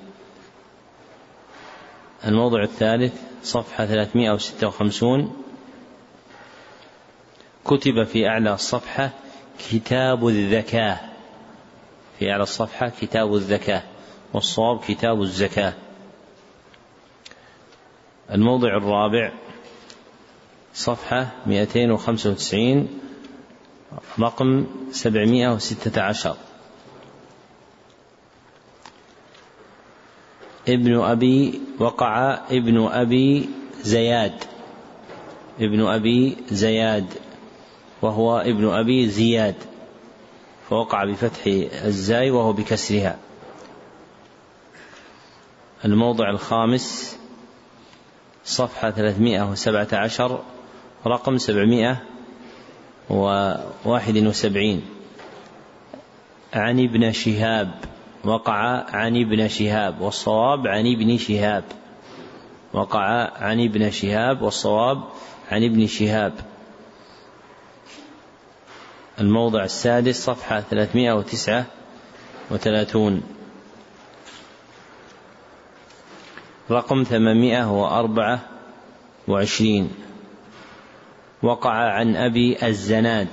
الموضع الثالث صفحة 356 كتب في أعلى الصفحة كتاب الذكاء في أعلى الصفحة كتاب الذكاء والصواب كتاب الزكاة. الموضع الرابع صفحة 295 رقم 716 ابن أبي وقع ابن أبي زياد. ابن أبي زياد وهو ابن أبي زياد. فوقع بفتح الزاي وهو بكسرها. الموضع الخامس صفحة 317 رقم 771 عن ابن شهاب وقع عن ابن شهاب والصواب عن ابن شهاب. وقع عن ابن شهاب والصواب عن ابن شهاب. الموضع السادس صفحة 339 رقم 824 وقع عن أبي الزناد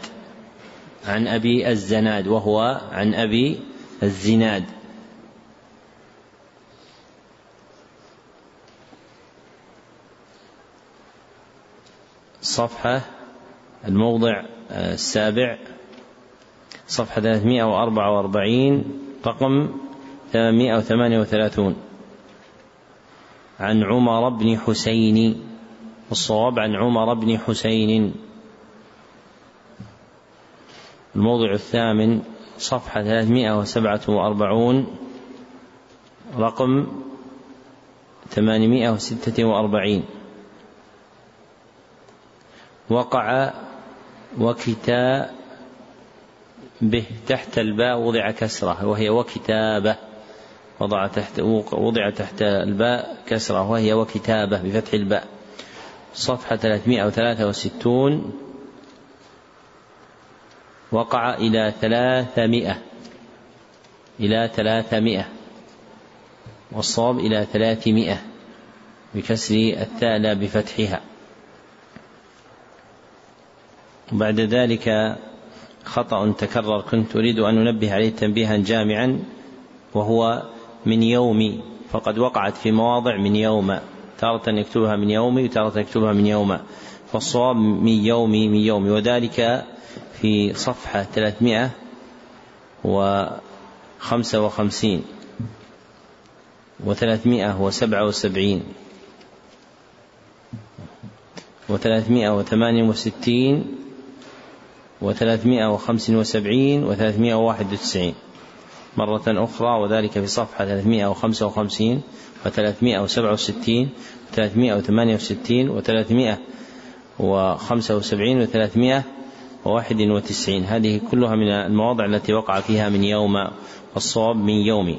عن أبي الزناد وهو عن أبي الزناد. صفحة الموضع السابع صفحة 344 رقم 838 عن عمر بن حسين الصواب عن عمر بن حسين. الموضع الثامن صفحة 347 رقم 846 وقع وكتا به تحت الباء وضع كسرة وهي وكتابة. وضع تحت وضع تحت الباء كسرة وهي وكتابة بفتح الباء. صفحة 363 وقع إلى ثلاثمائة. إلى ثلاثمائة. والصواب إلى ثلاثمائة بكسر الثاء لا بفتحها. بعد ذلك خطأ تكرر كنت أريد أن أنبه عليه تنبيها جامعا وهو من يومي فقد وقعت في مواضع من يوم. تارة يكتبها من يومي وتارة يكتبها من يوم. فالصواب من يومي من يومي وذلك في صفحة 355 و377 و368 و375 و391 مرة أخرى وذلك في صفحة ثلاثمائة وخمسة وخمسين وثلاثمائة وسبعة وستين وثلاثمائة وثمانية وستين وثلاثمائة وخمسة وسبعين وثلاثمائة وواحد وتسعين. هذه كلها من المواضع التي وقع فيها من يوم والصواب من يوم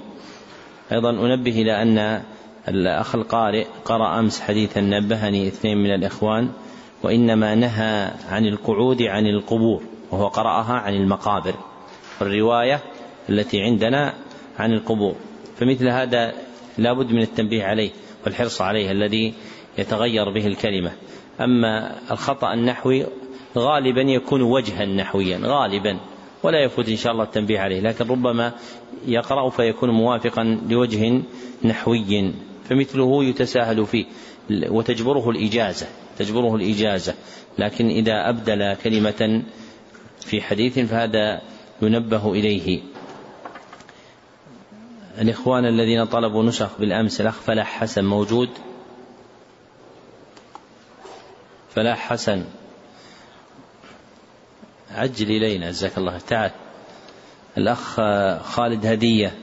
أيضا أنبه إلى أن الأخ القارئ قرأ أمس حديثا نبهني اثنين من الإخوان وإنما نهى عن القعود عن القبور وهو قرأها عن المقابر. الرواية التي عندنا عن القبور. فمثل هذا لابد من التنبيه عليه والحرص عليه الذي يتغير به الكلمة. أما الخطأ النحوي غالبا يكون وجها نحويا غالبا ولا يفوت إن شاء الله التنبيه عليه. لكن ربما يقرأ فيكون موافقا لوجه نحوي. فمثله يتساهل فيه وتجبره الإجازة تجبره الإجازة. لكن إذا أبدل كلمة في حديث فهذا ينبه إليه. الإخوان الذين طلبوا نسخ بالأمس الأخ فلاح حسن موجود؟ فلاح حسن عجل إلينا جزاك الله. تعال الأخ خالد هدية.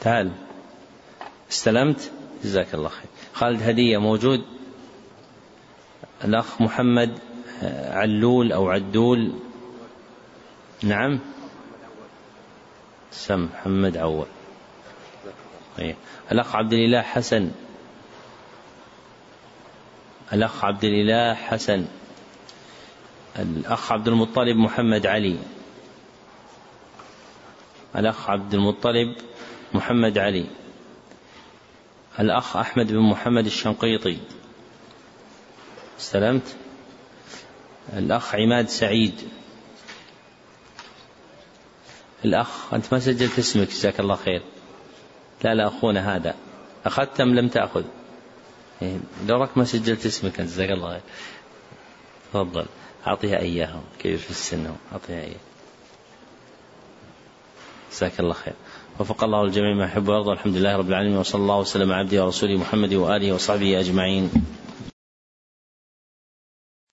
تعال استلمت؟ جزاك الله خير. خالد هدية موجود؟ الأخ محمد علول أو عدول؟ نعم. سم محمد عول طيب. الأخ عبد الإله حسن. الأخ عبد الإله حسن. الأخ عبد المطلب محمد علي. الأخ عبد المطلب محمد علي. الأخ أحمد بن محمد الشنقيطي. استلمت؟ الأخ عماد سعيد. الأخ أنت ما سجلت اسمك جزاك الله خير. لا لا أخونا هذا. أخذت أم لم تأخذ؟ إيه، لو ما سجلت اسمك أنت جزاك الله خير. تفضل. أعطيها إياهم كبير في السن أعطيها إياه جزاك الله خير. وفق الله الجميع ما يحب ويرضى الحمد لله رب العالمين وصلى الله وسلم على عبده ورسوله محمد وآله وصحبه أجمعين.